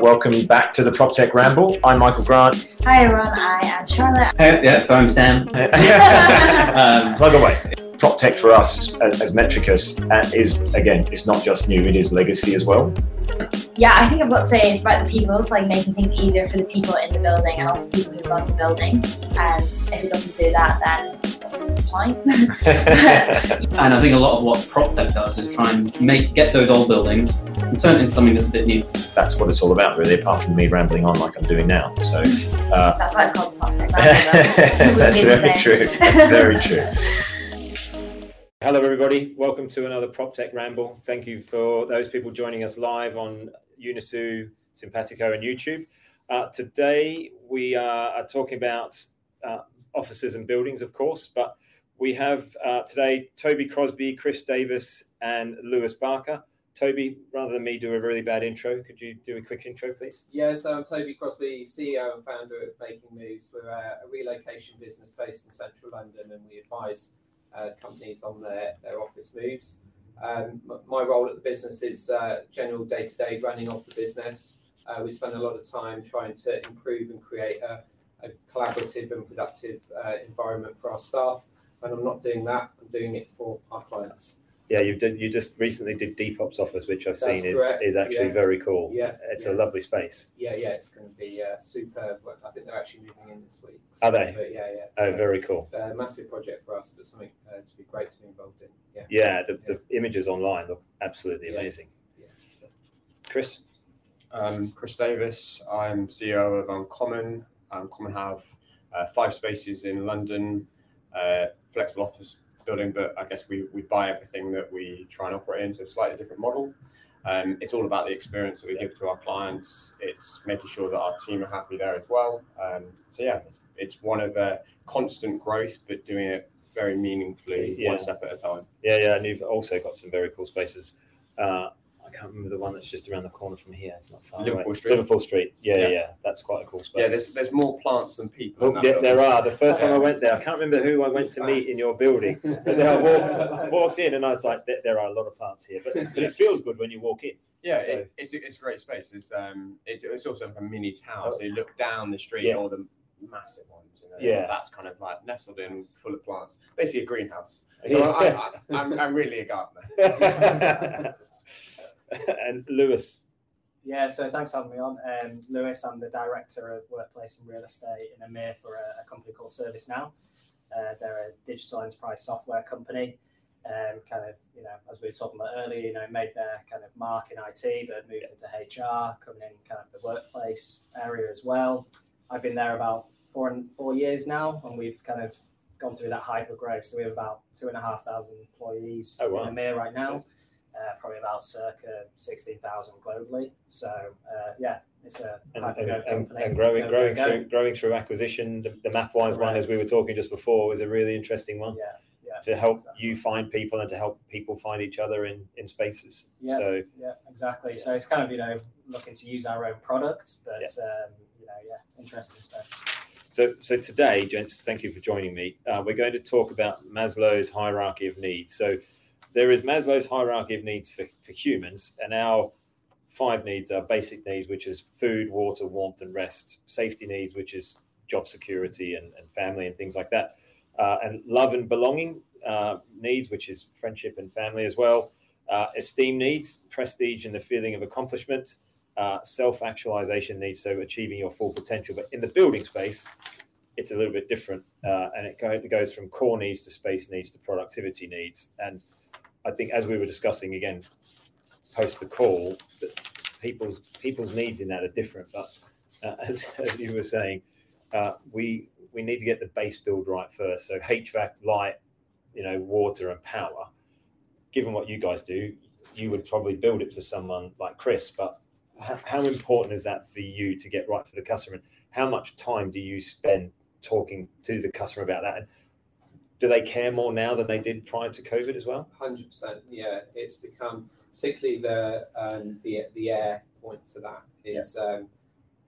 Welcome back to the PropTech Ramble. I'm Michael Grant. Hi everyone, I am Charlotte. Hey, yeah, so I'm Sam. um, plug away. PropTech for us as, as Metrikus uh, is, again, it's not just new, it is legacy as well. Yeah, I think I've got to say it's about the people, so like making things easier for the people in the building and also people who run the building. And if it doesn't do that, then what's the point? and I think a lot of what PropTech does is try and make get those old buildings and turn it into something that's a bit new. That's what it's all about, really, apart from me rambling on like I'm doing now. So uh, that's why it's called PropTech. that's very true. That's very true. Hello, everybody. Welcome to another PropTech Ramble. Thank you for those people joining us live on Unissu, Simpatico, and YouTube. Uh, today, we are talking about uh, offices and buildings, of course, but we have uh, today Tobi Crosbie, Chris Davies, and Lewis Barker. Tobi, rather than me do a really bad intro, could you do a quick intro, please? Yes, so I'm Tobi Crosbie, CEO and founder of Making Moves. We're a relocation business based in central London, and we advise uh, companies on their, their office moves. Um, my role at the business is uh, general day to day running of the business. Uh, we spend a lot of time trying to improve and create a, a collaborative and productive uh, environment for our staff. When I'm not doing that, I'm doing it for our clients. Yeah, you did. You just recently did Depop's office, which I've seen is, is actually yeah. very cool. Yeah, it's yeah. a lovely space. Yeah, yeah, it's going to be uh, superb. I think they're actually moving in this week. So, Are they? But yeah, yeah. Oh, very cool. Uh, massive project for us, but something uh, to be great to be involved in. Yeah. Yeah, the, the images online look absolutely yeah. amazing. Yeah. So. Chris. Um, Chris Davies. I'm CEO of Uncommon. Uncommon have uh, five spaces in London, uh, flexible office building, but I guess we, we buy everything that we try and operate in, so slightly different model. Um, it's all about the experience that we give to our clients. It's making sure that our team are happy there as well. Um, so yeah, it's, it's one of uh, constant growth, but doing it very meaningfully, yeah. one step at a time. Yeah, yeah, and you've also got some very cool spaces. Uh, I can't remember the one that's just around the corner from here. It's not far Liverpool away. Street. Liverpool Street. Yeah, yeah, yeah, That's quite a cool space. Yeah, there's there's more plants than people. Oh, yeah, there are. The first time I went there, I can't remember who I went to meet in your building. But then I walked, walked in and I was like, there, are a lot of plants here, but, but it feels good when you walk in. Yeah, so, it, it's it's a great space. It's um it's, it's also like a mini tower, so you look down the street, yeah. all the massive ones. You know, yeah, that's kind of like nestled in, full of plants. Basically, a greenhouse. So yeah. I, I, I'm, I'm really a gardener. and Lewis. Yeah, so thanks for having me on. Um, Lewis, I'm the director of workplace and real estate in EMEA for a, a company called ServiceNow. Uh, they're a digital enterprise software company. Um, kind of, you know, as we were talking about earlier, you know, made their kind of mark in IT, but moved into HR, coming in kind of the workplace area as well. I've been there about four and four years now, and we've kind of gone through that hyper growth. So we have about two and a half thousand employees oh, wow. in EMEA right now uh, probably about circa 16,000 globally. So uh, yeah, it's a and, and, and, and growing, growing through, growing through acquisition. The, the Mapwize one, as we were talking just before, was a really interesting one. Yeah. Yeah, to help exactly. you find people and to help people find each other in, in spaces. Yeah, so, yeah, exactly. So it's kind of you know looking to use our own product, but yeah. Um, you know, yeah, interesting space. So, so today, gents, thank you for joining me. Uh, we're going to talk about Maslow's hierarchy of needs. So, there is Maslow's hierarchy of needs for, for humans, and our five needs are basic needs, which is food, water, warmth, and rest, safety needs, which is job security and, and family and things like that, uh, and love and belonging uh, needs, which is friendship and family as well, uh, esteem needs, prestige and the feeling of accomplishment, uh, self actualization needs, so achieving your full potential. But in the building space, it's a little bit different, uh, and it, go, it goes from core needs to space needs to productivity needs. And I think as we were discussing again post the call, that people's people's needs in that are different. But uh, as, as, you were saying, uh, we we need to get the base build right first. So HVAC, light, you know, water and power. Given what you guys do, you would probably build it for someone like Chris. But how important is that for you to get right for the customer? And how much time do you spend talking to the customer about that? And do they care more now than they did prior to COVID as well? Hundred percent. Yeah, it's become particularly the um, the the air point to that is yeah. um,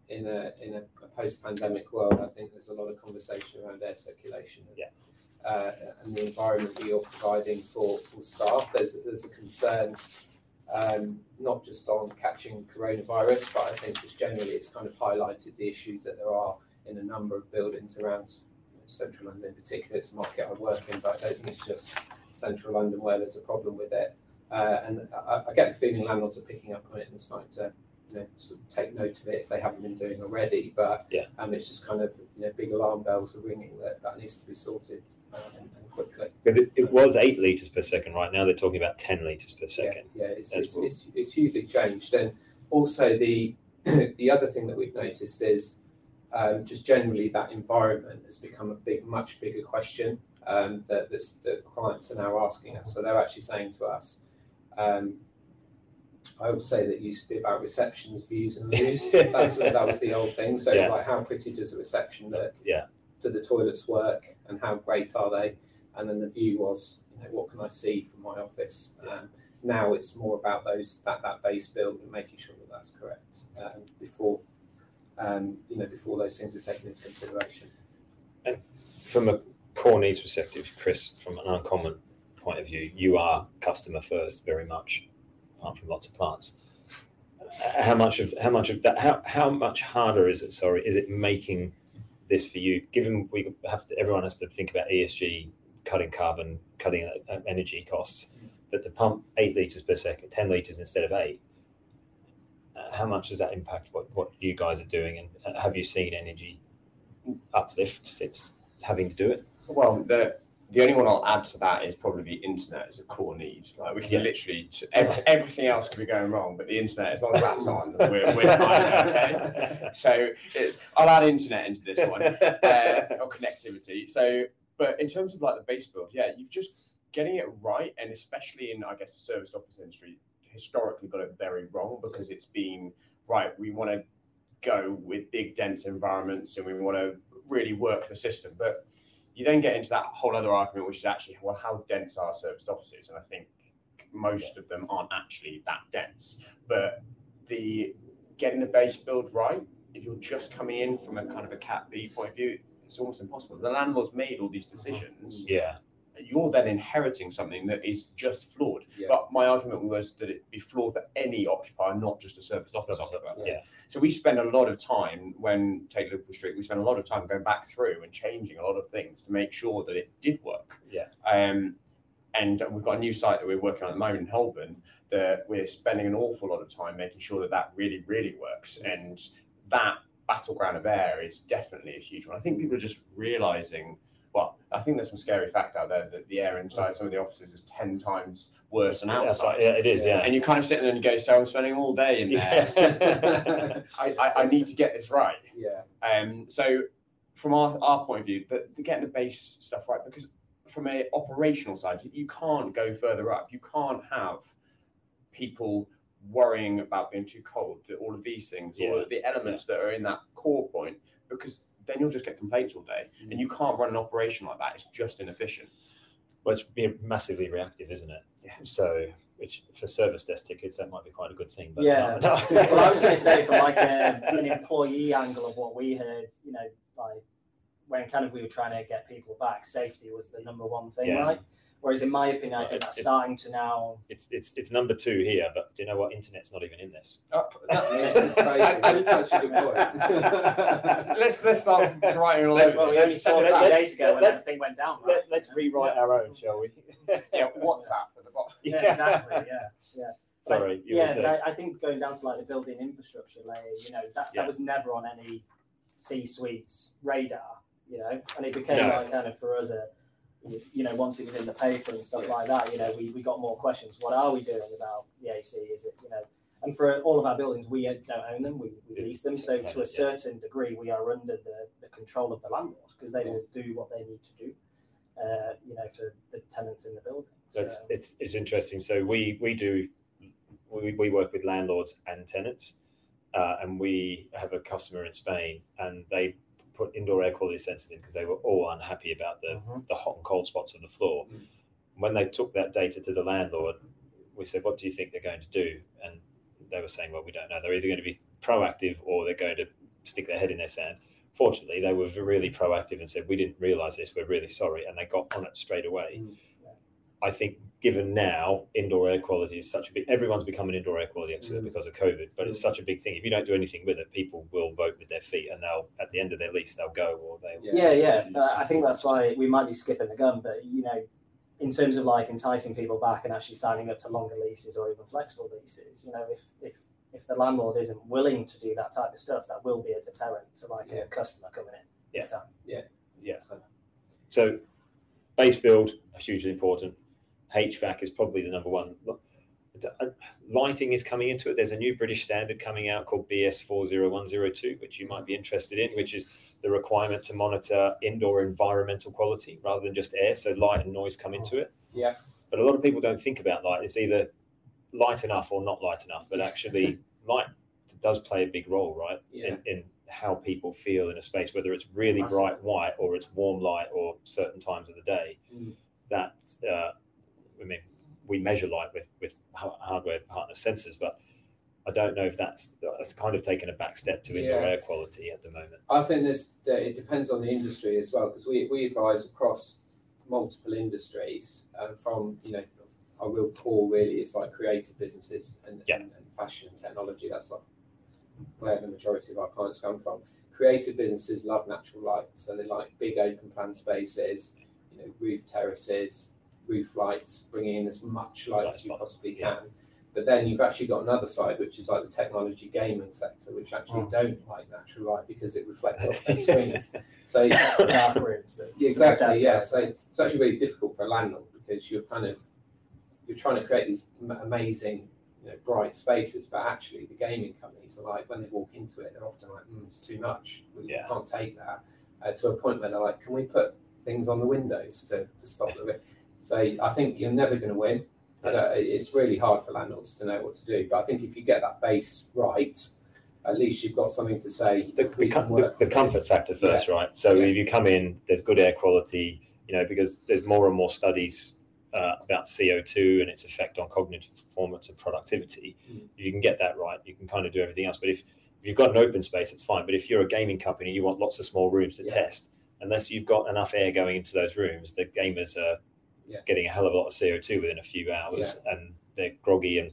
in a in a, post pandemic world. I think there's a lot of conversation around air circulation. And, yeah. uh, and the environment that you're providing for, for staff. There's there's a concern um, not just on catching coronavirus, but I think just generally it's kind of highlighted the issues that there are in a number of buildings around central London in particular. It's a market I work in, but I don't think it's just central London where there's a problem with it. Uh, and I, I, get the feeling landlords are picking up on it and starting to you know, sort of take note of it if they haven't been doing already. But yeah. um, it's just kind of you know big alarm bells are ringing that that needs to be sorted uh, and, and, quickly. Because it, it was eight liters per second. Right now they're talking about ten liters per second. Yeah, yeah it's, it's, it's, it's, hugely changed. And also the the other thing that we've noticed is um, just generally that environment has become a big, much bigger question um, that this, that clients are now asking us. So they're actually saying to us. Um, I would say that used to be about receptions, views, and views. That's, that was the old thing. So yeah. it's like, how pretty does a reception look? Yeah. Do the toilets work, and how great are they? And then the view was, you know, what can I see from my office? Um, now it's more about those that that base build and making sure that that's correct um, before, you know, before those things are taken into consideration. And from a core needs perspective, Chris, from an uncommon point of view, you are customer first very much apart from lots of plants. How much of how much of that how, how much harder is it? Sorry, is it making this for you? Given we have to, everyone has to think about ESG, cutting carbon, cutting uh, energy costs, but to pump eight liters per second, ten liters instead of eight, how much does that impact what, what you guys are doing? And uh, have you seen energy uplift since having to do it? Well, the the only one I'll add to that is probably the internet as a core need. Like we can yeah. literally every, everything else could be going wrong, but the internet, as long as that's on, we're, we're fine. Okay, so it, I'll add internet into this one uh, or connectivity. So, but in terms of like the base build, yeah, you've just getting it right, and especially in I guess the service office industry, historically got it very wrong because it's been right. We want to go with big dense environments, and we want to really work the system, but you then get into that whole other argument, which is actually, well, how dense are serviced offices? And I think most of them aren't actually that dense. But the getting the base build right, if you're just coming in from a kind of a cat B point of view, it's almost impossible. The landlord's made all these uh-huh. decisions. Yeah you're then inheriting something that is just flawed. Yeah. But my argument was that it be flawed for any occupier, not just a service office occupier. Yeah. So we spend a lot of time when take Liverpool Street, we spend a lot of time going back through and changing a lot of things to make sure that it did work. Yeah. Um, and we've got a new site that we're working on at the moment in Holborn that we're spending an awful lot of time making sure that that really, really works. And that battleground of air is definitely a huge one. I think people are just realizing well, I think there's some scary fact out there that the air inside some of the offices is 10 times worse than outside. Yeah, it is, yeah. And you're kind of sitting there and you go, so I'm spending all day in there. Yeah. I, I, I, need to get this right. Yeah. Um, so from our, our point of view, the, the getting the base stuff right, because from a operational side, you can't go further up. You can't have people worrying about being too cold, all of these things, yeah. all of the elements yeah. that are in that core point, because then you'll just get complaints all day, and you can't run an operation like that. It's just inefficient. Well, it's being massively reactive, isn't it? Yeah. So, which for service desk tickets, that might be quite a good thing. But yeah. No, no. well, I was going to say from like a, an employee angle of what we heard, you know, like when kind of we were trying to get people back, safety was the number one thing, yeah. right? Whereas in my opinion, I think that's starting to now. It's it's it's number two here, but do you know what? Internet's not even in this. Oh, this is crazy. That's such a good point. let's let's start writing all over. Well, we only saw two days ago when everything went down. Right? Let, us rewrite our own, shall we? yeah, WhatsApp at the bottom. Yeah, exactly. Yeah, yeah. Sorry. yeah, I, I, think going down to like the building infrastructure layer, you know, that, yeah. that was never on any C-suite's radar, you know, and it became no. like kind of for us a you know, once it was in the paper and stuff yeah. like that, you know, we, we got more questions. What are we doing about the AC? Is it, you know, and for all of our buildings, we don't own them, we, we lease them. So to a certain degree, we are under the, the control of the landlord because they will do what they need to do, uh, you know, for the tenants in the building. So it's, it's, it's interesting. So we, we do, we, we work with landlords and tenants. Uh, and we have a customer in Spain, and they put indoor air quality sensors in because they were all unhappy about the, mm-hmm. the hot and cold spots of the floor. Mm. When they took that data to the landlord, we said, What do you think they're going to do? And they were saying, Well, we don't know. They're either going to be proactive or they're going to stick their head in their sand. Fortunately, they were really proactive and said, We didn't realize this. We're really sorry. And they got on it straight away. Mm. I think given now indoor air quality is such a big everyone's become an indoor air quality expert Mm. because of covid but it's such a big thing if you don't do anything with it people will vote with their feet and they'll at the end of their lease they'll go or they Yeah. Yeah, yeah. Uh, I think that's why we might be skipping the gun, but you know, in terms of like enticing people back and actually signing up to longer leases or even flexible leases, you know, if if if the landlord isn't willing to do that type of stuff, that will be a deterrent to like Yeah. a customer coming in. Yeah. So, yeah So, so base build is hugely important hvac is probably the number one. Lighting is coming into it. There's a new british standard coming out called bs 40102 which you might be interested in which is the requirement to monitor indoor environmental quality rather than just air. So light and noise come into it. Yeah. but a lot of people don't think about light. It's either light enough or not light enough but actually light does play a big role right Yeah. in, in how people feel in a space whether it's really bright white or it's warm light or certain times of the day. Mm. that uh, i mean we measure light with with hardware partner sensors but i don't know if that's that's kind of taken a back step to indoor Yeah. air quality at the moment I think this it depends on the industry as well because we, we advise across multiple industries and from you know our real core really is like creative businesses and, Yeah. and, and fashion and technology that's like where the majority of our clients come from creative businesses love natural light so they like big open plan spaces you know roof terraces roof lights bringing in as much light as you possibly yeah. can but then you've actually got another side, which is like the technology gaming sector, which actually Mm. don't like natural light because it reflects off their screens. So that's the dark rooms. Yeah, exactly, yeah. So it's actually really difficult for a landlord because you're kind of you're trying to create these amazing, you know, bright spaces, but actually the gaming companies are like when they walk into it, they're often like, mm, "It's too much. We Yeah. can't take that." Uh, to a point where they're like, "Can we put things on the windows to, to stop the?" So I think you're never going to win. And, it's really hard for landlords to know what to do. But I think if you get that base right, at least you've got something to say. the, we the, the, the comfort this. factor first right so Yeah. if you come in there's good air quality you know because there's more and more studies uh, about co2 and its effect on cognitive performance and productivity Mm. if you can get that right you can kind of do everything else but if, if you've got an open space it's fine but if you're a gaming company you want lots of small rooms to Yeah. test unless you've got enough air going into those rooms the gamers are Yeah. getting a hell of a lot of co2 within a few hours and they're groggy and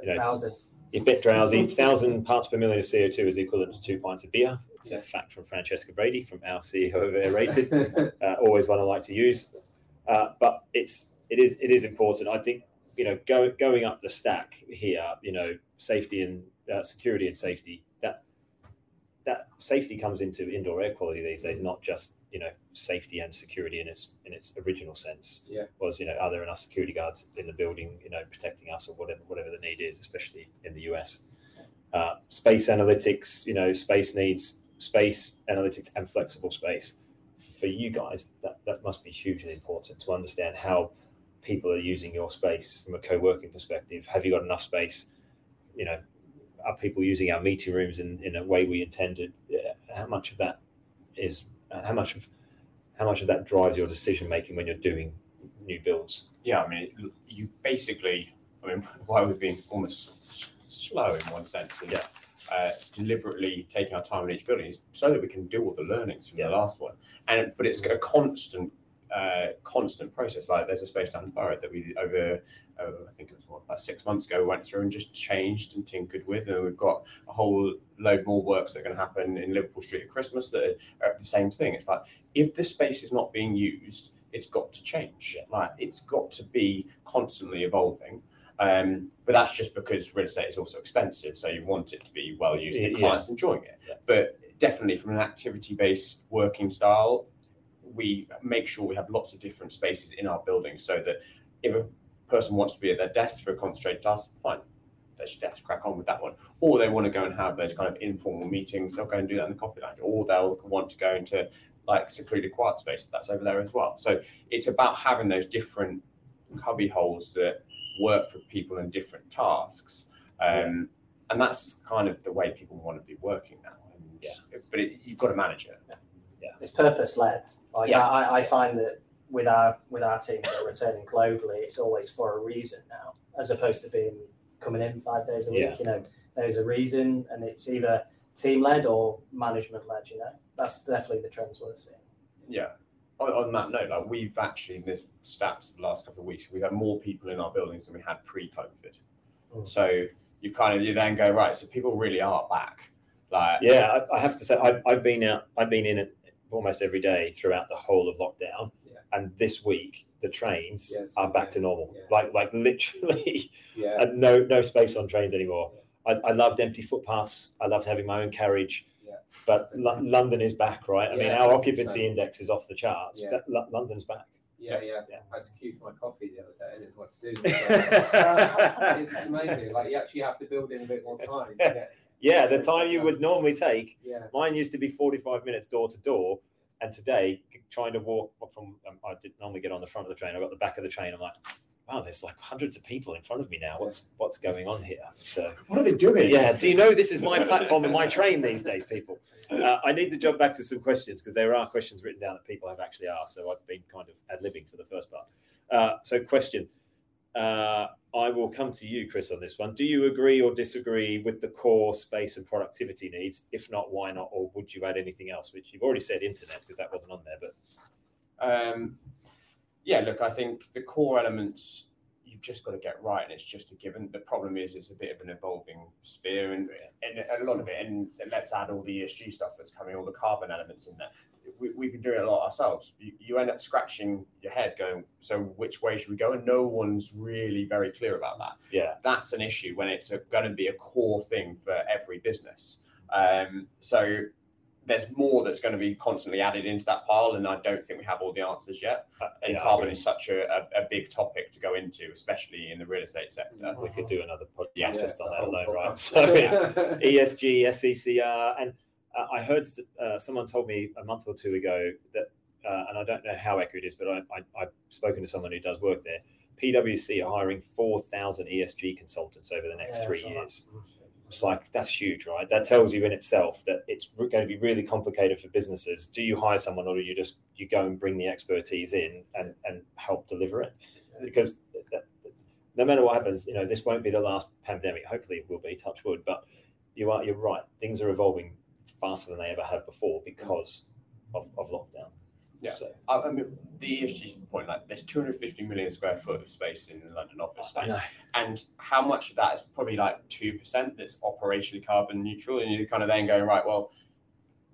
you know, drowsy. a bit drowsy. Thousand parts per million of CO2 is equivalent to two pints of beer. It's Yeah. a fact from Francesca Brady, from our CEO of Air Rated. uh, always one I like to use. Uh, but it's it is it is important. I think you know go, going up the stack here. You know, safety and uh, security and safety. That safety comes into indoor air quality these days, not just you know safety and security in its in its original sense. Yeah. Was you know are there enough security guards in the building you know protecting us or whatever whatever the need is, especially in the US. Uh, space analytics, you know, space needs space analytics and flexible space for you guys, that, that must be hugely important to understand how people are using your space from a co-working perspective. Have you got enough space? You know, are people using our meeting rooms in, in a way we intended? How much of that is how much of how much of that drives your decision making when you're doing new builds? Yeah, I mean, you basically, I mean, why we've been almost slow in one sense, and Yeah. uh, deliberately taking our time in each building is so that we can do all the learnings from Yeah. the last one. And but it's a constant, uh, constant process. Like there's a space down in Borough that we over, uh, I think it was what about six months ago, went through and just changed and tinkered with, and we've got a whole load more works that are going to happen in Liverpool Street at Christmas that are the same thing. It's like if this space is not being used, it's got to change. Like it's got to be constantly evolving. Um, but that's just because real estate is also expensive, so you want it to be well used and the Yeah. clients enjoying it. Yeah. But definitely from an activity-based working style, we make sure we have lots of different spaces in our building so that if a person wants to be at their desk for a concentrated task, fine, there's your desk, crack on with that one. Or they want to go and have those kind of informal meetings, they'll go and do that in the coffee lounge. Or they'll want to go into like secluded quiet space that's over there as well. So it's about having those different cubby holes that work for people in different tasks. Um, and that's kind of the way people want to be working now. And, Yeah. But it, you've got to manage it. It's purpose led. Like Yeah. I, I find that with our with our teams that are returning globally, it's always for a reason now, as opposed to being coming in five days a week. Yeah. You know, there's a reason, and it's either team led or management led. You know, that's definitely the trends we're seeing. Yeah. on, on that note, like we've actually in this stats the last couple of weeks, we've had more people in our buildings than we had pre-COVID. Mm. So you kind of you then go right. So people really are back. Like Yeah, I, I have to say, I've, I've been out, I've been in it almost every day throughout the whole of lockdown. Yeah. And this week, the trains Yes, are back yeah, to normal. yeah. Like, like literally, no, no space on trains anymore. I, I loved empty footpaths. I loved having my own carriage. Yeah. But Lo- London is back, right? I mean, our 100%. occupancy index is off the charts. Lo- London's back. Yeah, yeah, Yeah. I had to queue for my coffee the other day. I didn't know what to do. it's, it's amazing. Like you actually have to build in a bit more time. To get, yeah, the time you would normally take yeah, Mine used to be 45 minutes door to door. And today, trying to walk from, um, I didn't normally get on the front of the train. I got the back of the train. I'm like, wow, there's like hundreds of people in front of me now. What's what's going on here? So, what are they doing? yeah, do you know this is my platform and my train these days, people? Uh, I need to jump back to some questions because there are questions written down that people have actually asked. So I've been kind of ad libbing for the first part. Uh, so, question. Uh, I will come to you, Chris, on this one. Do you agree or disagree with the core space and productivity needs? If not, why not? Or would you add anything else? Which you've already said internet because that wasn't on there. But Um, yeah, look, I think the core elements just got to get right, and it's just a given. The problem is it's a bit of an evolving sphere, and, and a lot of it. And let's add all the ESG stuff that's coming, all the carbon elements in there. We, we can do it a lot ourselves. You, you end up scratching your head, going, "So which way should we go?" And no one's really very clear about that. yeah, That's an issue when it's going to be a core thing for every business. Um, so there's more that's going to be constantly added into that pile, and I don't think we have all the answers yet. uh, And yeah, carbon is such a, a, a big topic to go into, especially in the real estate sector. we could do another podcast Yeah, just on that alone, right? So it's E ESG, SECR, and uh, I heard uh, someone told me a month or two ago that, uh, and I don't know how accurate it is, but I, I, I've spoken to someone who does work there. PwC are hiring 4,000 ESG consultants over the next Yeah, three that's years. It's like, that's huge, right? That tells you in itself that it's going to be really complicated for businesses. Do you hire someone or do you just, you go and bring the expertise in and, and help deliver it? Because that, no matter what happens, you know, this won't be the last pandemic. Hopefully it will be, touch wood, but you are, you're right. Things are evolving faster than they ever have before because of, of lockdown. Yeah. So, I, I mean, the ESG point, like, there's 250 million square foot of space in the London office space. know. and how much of that is probably like 2% that's operationally carbon neutral and you're kind of then going right well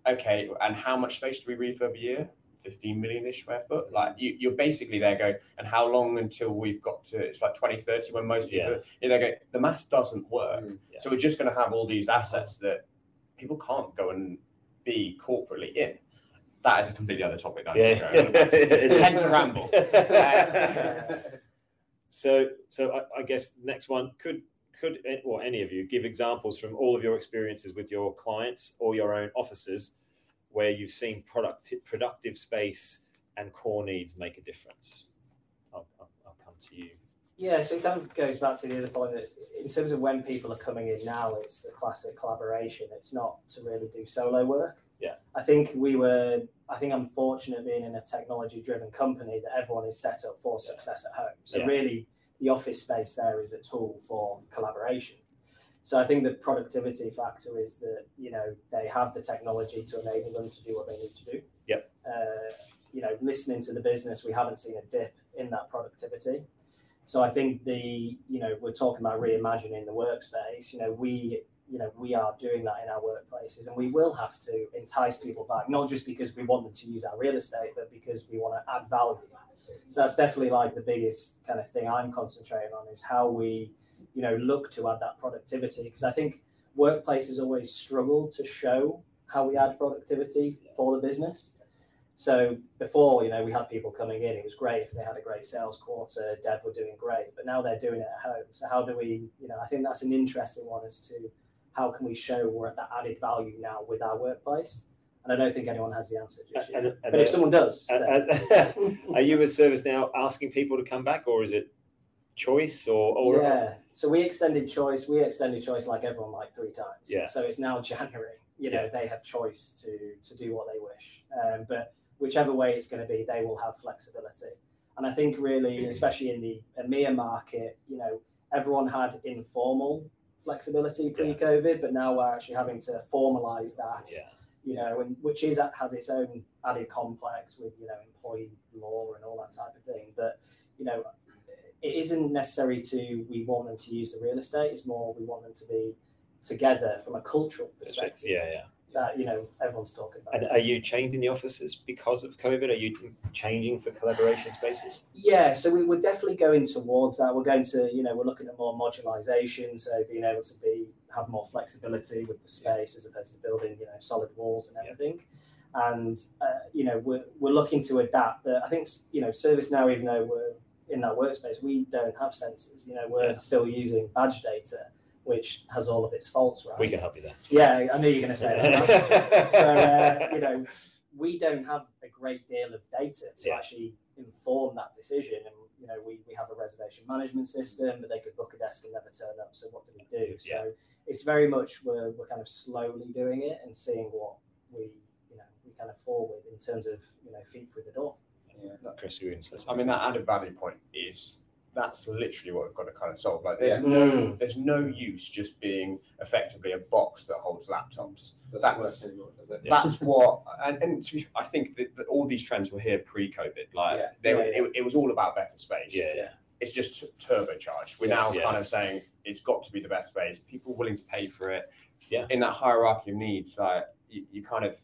okay and how much space do we refurb a year 15 million-ish square foot like you, you're basically there going and how long until we've got to it's like 2030 when most people Yeah. you're there going the maths doesn't work Mm. Yeah. so we're just going to have all these assets that people can't go and be corporately in that is a completely other topic that I'm Yeah. going on. Hence a ramble So, so I, I guess next one could could eh, or any of you give examples from all of your experiences with your clients or your own offices where you've seen product productive space and core needs make a difference. I'll, I'll, I'll come to you. Yeah, so it kind of goes back to the other point that in terms of when people are coming in now, it's the classic collaboration. It's not to really do solo work. Yeah. I think we were, I think I'm fortunate being in a technology driven company that everyone is set up for success at home. So Yeah. really, the office space there is a tool for collaboration. So I think the productivity factor is that, you know, they have the technology to enable them to do what they need to do. Yep. Uh, you know, listening to the business, we haven't seen a dip in that productivity. So I think the, you know, we're talking about reimagining the workspace. You know, we, you know, we are doing that in our workplaces, and we will have to entice people back, not just because we want them to use our real estate, but because we want to add value. So that's definitely like the biggest kind of thing I'm concentrating on is how we, you know, look to add that productivity. Because I think workplaces always struggle to show how we add productivity for the business. So before, you know, we had people coming in. It was great if they had a great sales quarter. Dev were doing great, but now they're doing it at home. So how do we, you know, I think that's an interesting one as to how can we show we're at that added value now with our workplace. And I don't think anyone has the answer just yet. And- and- but if someone does, And- then- are you as service now asking people to come back, or is it choice, or, or yeah. So we extended choice. We extended choice like everyone like three times. Yeah. So it's now January. You know, they have choice to to do what they wish. Um, but whichever way it's going to be, they will have flexibility. And I think really, especially in the EMEA market, you know, everyone had informal flexibility pre-COVID, but now we're actually having to formalize that. yeah, you know, and which is had its own added complex with you know employee law and all that type of thing. But you know, it isn't necessary to we want them to use the real estate. It's more we want them to be together from a cultural perspective. Yeah, yeah. That you know everyone's talking about. And are you changing the offices because of COVID? Are you changing for collaboration spaces? Yeah, so we, we're definitely going towards that. We're going to, you know, we're looking at more modularization, so being able to be have more flexibility with the space as opposed to building, you know, solid walls and Yeah. everything. And uh, you know, we're we're looking to adapt. But I think you know, service now, even though we're in that workspace, we don't have sensors. You know, we're Yeah. still using badge data, which has all of its faults, right? We can help you there. Yeah, I knew you were going to say that. so uh, you know we don't have a great deal of data to Yeah. actually inform that decision and you know we, we have a reservation management system but they could book a desk and never turn up so what do we do so Yeah. it's very much we're, we're kind of slowly doing it and seeing what we you know we kind of fall with in terms of you know feet through the door Yeah. Chris, you were going I mean, that added value point is that's literally what we've got to kind of solve. Like, there's Yeah. no, there's no use just being effectively a box that holds laptops. Doesn't That's- anymore, it? Yeah. That's what, and, and to be, I think that, that all these trends were here pre-COVID. Like, Yeah. they, were- Yeah, yeah. It, it was all about better space. Yeah, yeah. It's just t- turbocharged. We're Yeah. now Yeah. kind of saying it's got to be the best space. People willing to pay for it. Yeah. In that hierarchy of needs, like you, you kind of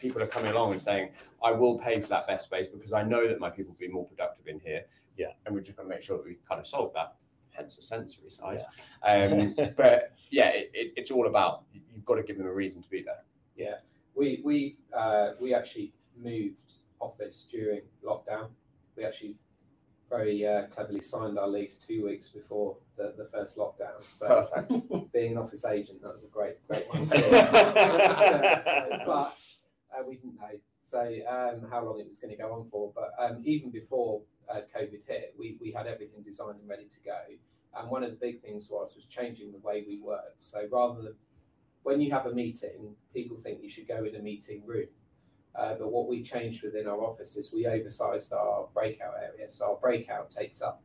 people are coming along and saying, I will pay for that best space because I know that my people will be more productive in here. Yeah. And we're just going to make sure that we kind of solve that, hence the sensory side. Um, but yeah, it, it, it's all about you- you've got to give them a reason to be there. Yeah, we we uh, we actually moved office during lockdown. We actually very uh, cleverly signed our lease two weeks before the, the first lockdown. So being an office agent, that was a great great one. but uh, we didn't know so um, how long it was going to go on for. But um, even before uh, COVID hit, we, we had everything designed and ready to go. And one of the big things was was changing the way we worked. So rather than when you have a meeting, people think you should go in a meeting room. Uh, but what we changed within our office is we oversized our breakout area. So our breakout takes up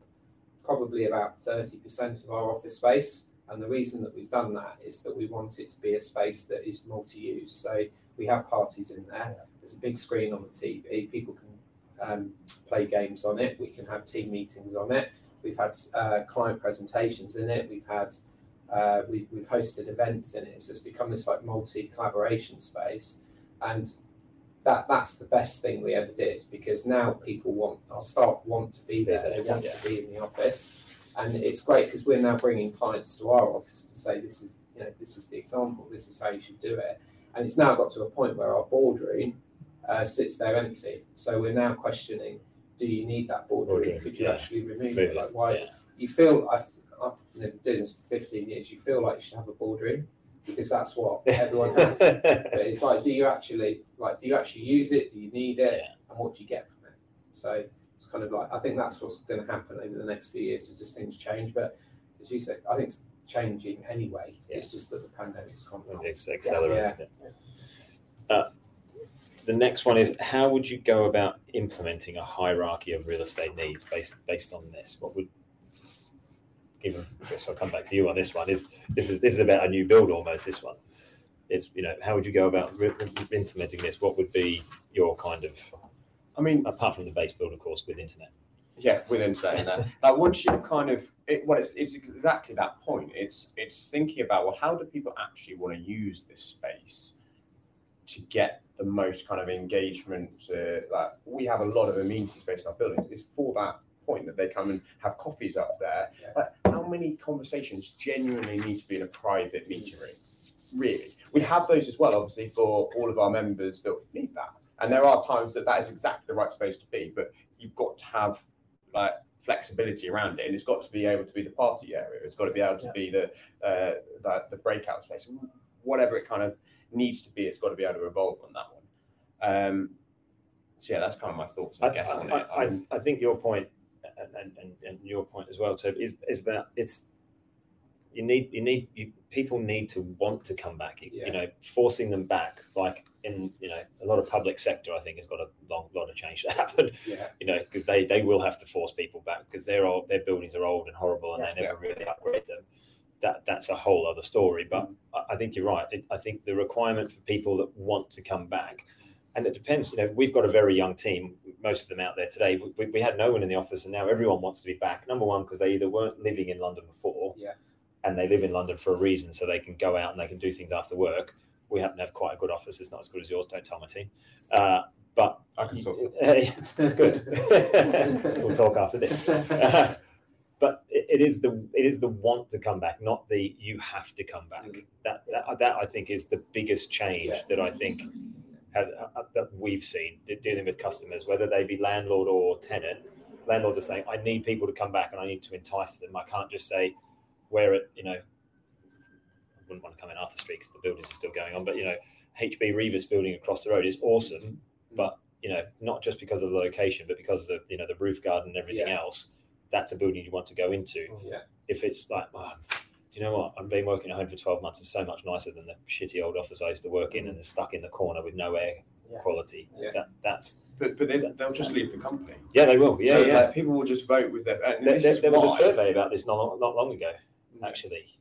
probably about 30% of our office space. And the reason that we've done that is that we want it to be a space that is multi use. So we have parties in there. There's a big screen on the TV. People can um, play games on it. We can have team meetings on it. We've had uh, client presentations in it. We've had uh, we, we've hosted events in it. So it's become this like multi collaboration space, and that that's the best thing we ever did because now people want our staff want to be there. They want Yeah. to be in the office, and it's great because we're now bringing clients to our office to say this is you know this is the example. This is how you should do it, and it's now got to a point where our boardroom uh, sits there empty. So we're now questioning. Do you need that boardroom? Boardroom, Could you yeah. actually remove Really, it? Like why? yeah. you feel I've, I've know, doing this for 15 years you feel like you should have a border boardroom because that's what everyone has but it's like do you actually like do you actually use it do you need it Yeah. and what do you get from it so it's kind of like I think that's what's going to happen over the next few years as just things change but as you said I think it's changing anyway it's just that the pandemic's come along. It's accelerating it. Uh, the next one is how would you go about implementing a hierarchy of real estate needs based based on this? What would given Chris, I'll come back to you on this one. Is this is this is about a new build almost this one. It's you know, how would you go about re- implementing this? What would be your kind of I mean, apart from the base build of course with internet? yeah, within saying that, like once you've kind of, it, well, it's, it's exactly that point. It's it's thinking about well, how do people actually want to use this space to get the most kind of engagement? To, like we have a lot of amenity space in our buildings. It's for that point that they come and have coffees up there. Yeah. Like, how many conversations genuinely need to be in a private meeting room? Really, we have those as well, obviously, for all of our members that need that. And there are times that that is exactly the right space to be, but you've got to have like flexibility around it, and it's got to be able to be the party area. It's got to be able to Yeah. be the uh, the, the breakout space, whatever it kind of needs to be. It's got to be able to evolve on that one. Um, so yeah, that's kind of my thoughts, I, guess, on I, it. I, I think your point and, and, and, and your point as well, Tobi, is, is about it's you need you need you, people need to want to come back. You, Yeah. you know, forcing them back, like in you know a lot of public sector, I think has got a long lot of change to happen. yeah You know, because they they will have to force people back because their old their buildings are old and horrible and Yeah. they never really upgrade them. That that's a whole other story. But. I, I think you're right. It, I think the requirement for people that want to come back, and it depends. You know, we've got a very young team. Most of them out there today. We, we had no one in the office, and now everyone wants to be back. Number one, because they either weren't living in London before, Yeah. and they live in London for a reason, so they can go out and they can do things after work. We happen to have quite a good office. It's not as good as yours. Don't tell my team. Uh, but I can sort of good. we'll talk after this. Uh, it, is the it is the want to come back, not the you have to come back. Mhm. That, that that I think is the biggest change Yeah. that I think have, uh, that we've seen dealing with customers, whether they be landlord or tenant. Landlords are saying, "I need people to come back, and I need to entice them. I can't just say where it, you know." I wouldn't want to come in Arthur Street because the buildings are still going on, but you know, HB Reavis building across the road is awesome, but you know, not just because of the location, but because of the, you know the roof garden and everything Yeah. else. That's a building you want to go into. Oh, yeah. If it's like, oh, do you know what? I've been working at home for twelve months. It's so much nicer than the shitty old office I used to work in, mm. and it's stuck in the corner with no air Yeah. quality. Yeah. That, that's but, but they, they'll just leave the company. yeah, they will. Yeah, so, yeah. Like, people will just vote with their. And there this there- is there was a survey about this not, not long ago, mm. actually.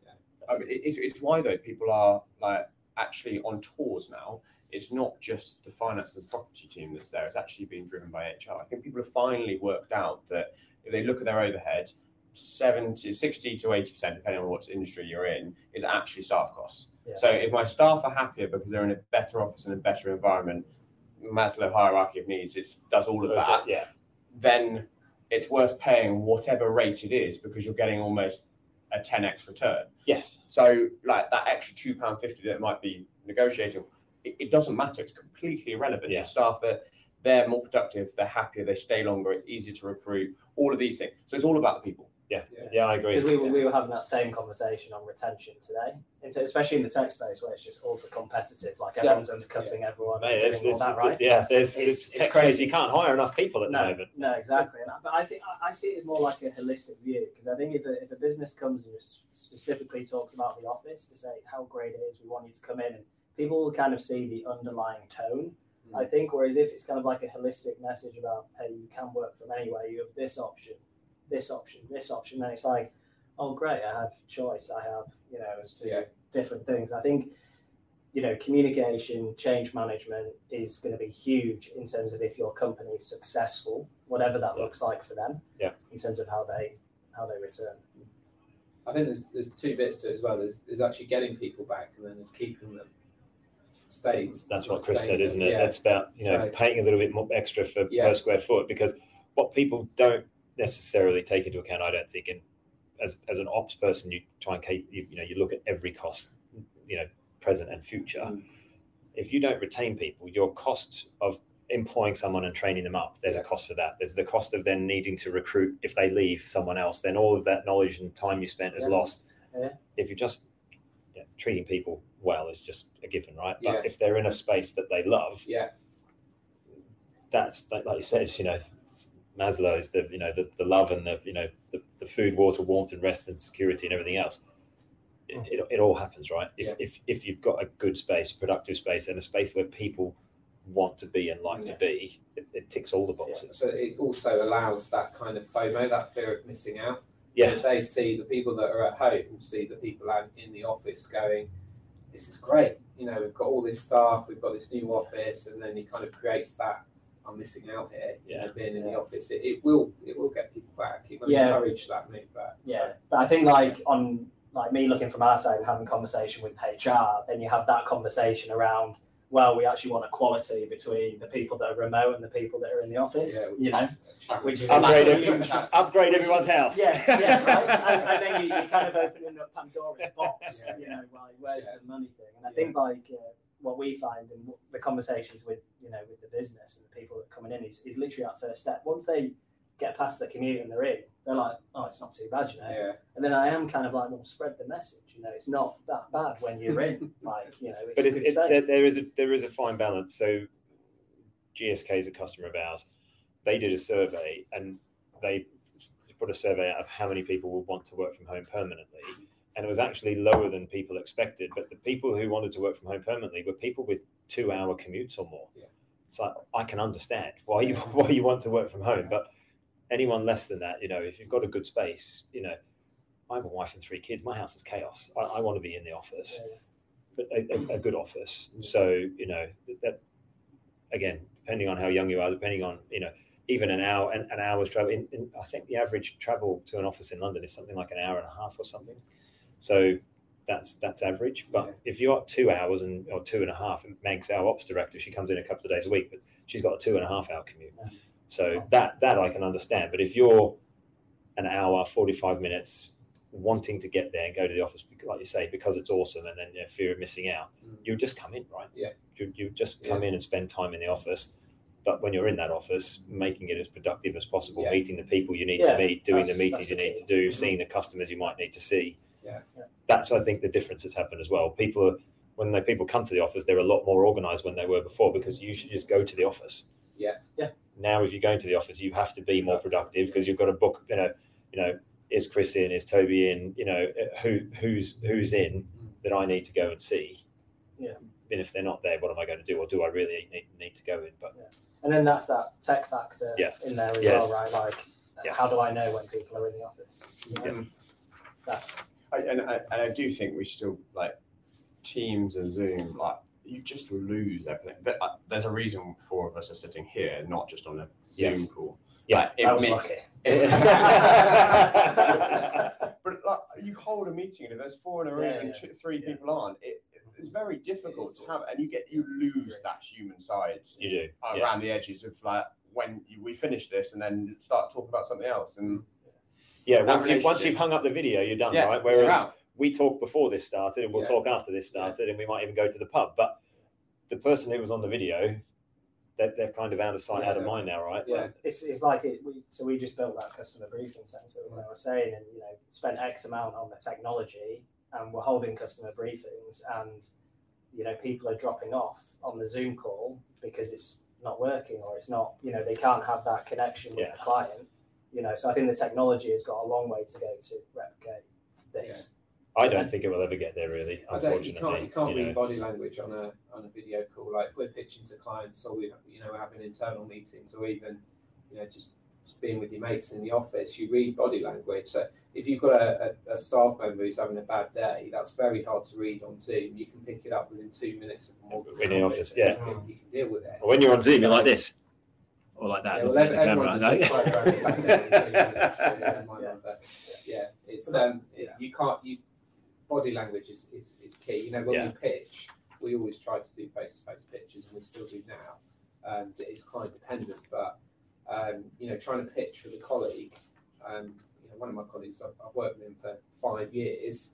I mean, it's, it's why though people are like actually on tours now. It's not just the finance and property team that's there. It's actually being driven by HR. I think people have finally worked out that if they look at their overhead, 70, 60 to 80%, depending on what industry you're in, is actually staff costs. Yeah. So if my staff are happier because they're in a better office and a better environment, Maslow hierarchy of needs, it does all of that Yeah, then it's worth paying whatever rate it is because you're getting almost a 10x return. yes, So, like that extra two pound fifty that might be negotiating, it, it doesn't matter. It's completely irrelevant. Yeah. Your staff are they're more productive, they're happier, they stay longer. It's easier to recruit. All of these things. So it's all about the people. yeah, Yeah, I agree. Because we, were, we were having that same conversation on retention today, especially in the tech space where it's just ultra competitive. Like Yeah. everyone's undercutting everyone, Mate, and there's, doing all there's- that, right? Yeah, there's, It's- it's, it's tech crazy. space, You can't hire enough people at the No, moment. no, exactly. And I, but I think I, I see it as more like a holistic view because I think if a, if a business comes and specifically talks about the office to say how great it is, we want you to come in, and people will kind of see the underlying tone. I think, whereas if it's kind of like a holistic message about, hey, you can work from anywhere, you have this option, this option, this option, then it's like, oh, great, I have choice, I have, you know, as to Yeah. different things. I think, you know, communication, change management is going to be huge in terms of if your company is successful, whatever that Yeah. looks like for them. Yeah. In terms of how they how they return. I think there's there's two bits to it as well. There's there's actually getting people back, and then there's keeping them. Stays. That's what Chris said, isn't it? Yeah. It's about you know So- paying a little bit more extra for Yeah. per square foot because what people don't necessarily take into account, I don't think, and as as an ops person, you try and you, you know you look at every cost, you know, present and future. Mm. If you don't retain people, your cost of employing someone and training them up, there's Yeah. a cost for that. There's the cost of then needing to recruit if they leave someone else. Then all of that knowledge and time you spent is lost. If you're just treating people well, is just a given, right? But Yeah. if they're in a space that they love, Yeah. that's like, like you said, you know, Maslow's the you know the, the love and the you know the, the food, water, warmth, and rest and security and everything else. It, hmm. it, it all happens, right? If, Yeah. if if you've got a good space, productive space, and a space where people want to be and like Yeah. to be, it, it ticks all the Yeah. boxes. So it also allows that kind of FOMO, that fear of missing out. Yeah, If they see the people that are at home, see the people out in the office going, this is great. You know, we've got all this staff, we've got this new office, and then it kind of creates that I'm missing out here. You know, Yeah. being in the office, it, it will it will get people back. It will Yeah. encourage that move back. Yeah, but I think like on like me looking from our side and having conversation with HR, then you have that conversation around. Well, we actually want equality between the people that are remote and the people that are in the office. yeah, which you know, is a which is upgrade, every- upgrade everyone's house. yeah, yeah, right. And, and then you, you're kind of opening up Pandora's box. Yeah. You know, like where's Yeah. the money thing? And I Yeah. think like uh, what we find in the conversations with you know with the business and the people that are coming in is, is literally our first step. Once they get past the commute and they're in, they're like, oh, it's not too bad, you know. Yeah, And then I am kind of like, well, spread the message. You know, it's not that bad when you're in. like, you know, it's but a it, good it, space. there, there is a there is a fine balance. So GSK is a customer of ours. They did a survey and they put a survey out of how many people would want to work from home permanently, and it was actually lower than people expected. But the people who wanted to work from home permanently were people with two-hour commutes or more. Yeah. It's like I can understand why you why you want to work from home, but anyone less than that, you know, if you've got a good space, you know, I have a wife and three kids. My house is chaos. I, I want to be in the office, Yeah. but a, a, a good office. So you know that again, depending on how young you are, depending on you know even an hour an, an hour's travel. In, in, I think the average travel to an office in London is something like an hour and a half or something. So that's that's average. But Yeah. if you're two hours and or two and a half, and Meg's our ops director, she comes in a couple of days a week, but she's got a two and a half hour commute. Yeah. So that that I can understand. But if you're an hour, forty five minutes wanting to get there and go to the office, like you say, because it's awesome, and then you know, fear of missing out, Mm. you just come in, right? Yeah. You, you just come in and spend time in the office. But when you're in that office, making it as productive as possible, Yeah. meeting the people you need Yeah, to meet, doing the meetings that's you the need to do, Mhm. seeing the customers you might need to see. Yeah. Yeah. That's I think the difference that's happened as well. People are when they people come to the office, they're a lot more organized when they were before because you should just go to the office. Yeah. Yeah. Now, if you go into the office, you have to be more productive because you've got to book. You know, you know, is Chris in? Is Tobi in? You know, who who's who's in mm. that I need to go and see. Yeah. And if they're not there, what am I going to do, or do I really need, need to go in? But yeah. And then that's that tech factor Yeah. in there as Yes. well, right? Like, Yes. how do I know when people are in the office? You know? Yeah. That's I, and, I, and I do think we still like Teams and Zoom. Like you just lose everything. Uh, There's a reason four of us are sitting here, not just on a Zoom Yes. call. Yeah, Like, it makes- but like, you hold a meeting and if there's four in a room Yeah, and two, three Yeah. people aren't, it, it's very difficult to have, and you get you lose that human side you do. uh, yeah. around the edges of like when you, we finish this and then start talking about something else. And Yeah, once, you, once you've hung up the video, you're done, yeah, right? Whereas. We talk before this started and we'll Yeah. talk after this started and we might even go to the pub. But the person who was on the video, they're, they're kind of out of sight, out of mind now, right? Yeah. It's, it's like it. We, so we just built that customer briefing center. When I was saying, and you know, spent X amount on the technology, and we're holding customer briefings, and you know, people are dropping off on the Zoom call because it's not working or it's not. You know, they can't have that connection with Yeah. the client. You know, so I think the technology has got a long way to go to replicate this. I don't think it will ever get there, really, I don't. You unfortunately. can't. You can't you read know. body language on a on a video call. Like if we're pitching to clients, or we you know we're having internal meetings, or even you know just, just being with your mates in the office, you read body language. So if you've got a, a, a staff member who's having a bad day, that's very hard to read on Zoom. You can pick it up within two minutes of them walking In the office, and yeah. you can, you can deal with it. But when you're on Zoom, you're like this. Or like that. Yeah, well, looking at the everyone camera, just like- looks like they're back down in two minutes, so it Yeah. yeah, it's um, it- you can't you body language is, is, is key. You know, when Yeah. we pitch, we always try to do face to face pitches, and we still do now. Um, it's client dependent, but um, you know, trying to pitch with a colleague. Um, you know, one of my colleagues, I've, I've worked with him for five years.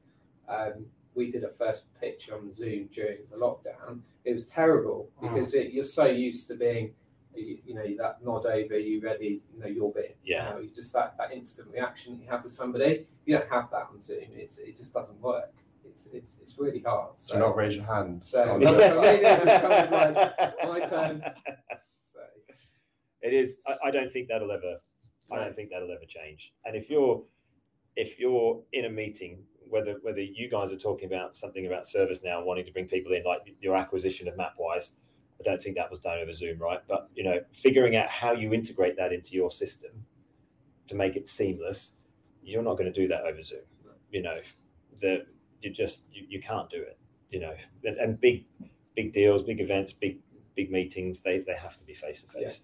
Um, we did a first pitch on Zoom during the lockdown. It was terrible because it, you're so used to being you, you know that nod over you ready you know your bit Yeah. now you just that, that instant reaction you have with somebody you don't have that on zoom it's, it just doesn't work it's it's, it's really hard so, Do not raise your hand. So- on That's the- what I mean, it's kind of like my turn. so It is. I, I don't think that'll ever. I don't think that'll ever change. And if you're, if you're in a meeting, whether whether you guys are talking about something about ServiceNow, wanting to bring people in, like your acquisition of Mapwize, I don't think that was done over Zoom, right? But you know, figuring out how you integrate that into your system to make it seamless, you're not going to do that over Zoom. You know, the you just you, you can't do it. You know, and, and big big deals, big events, big big meetings, they they have to be face to face.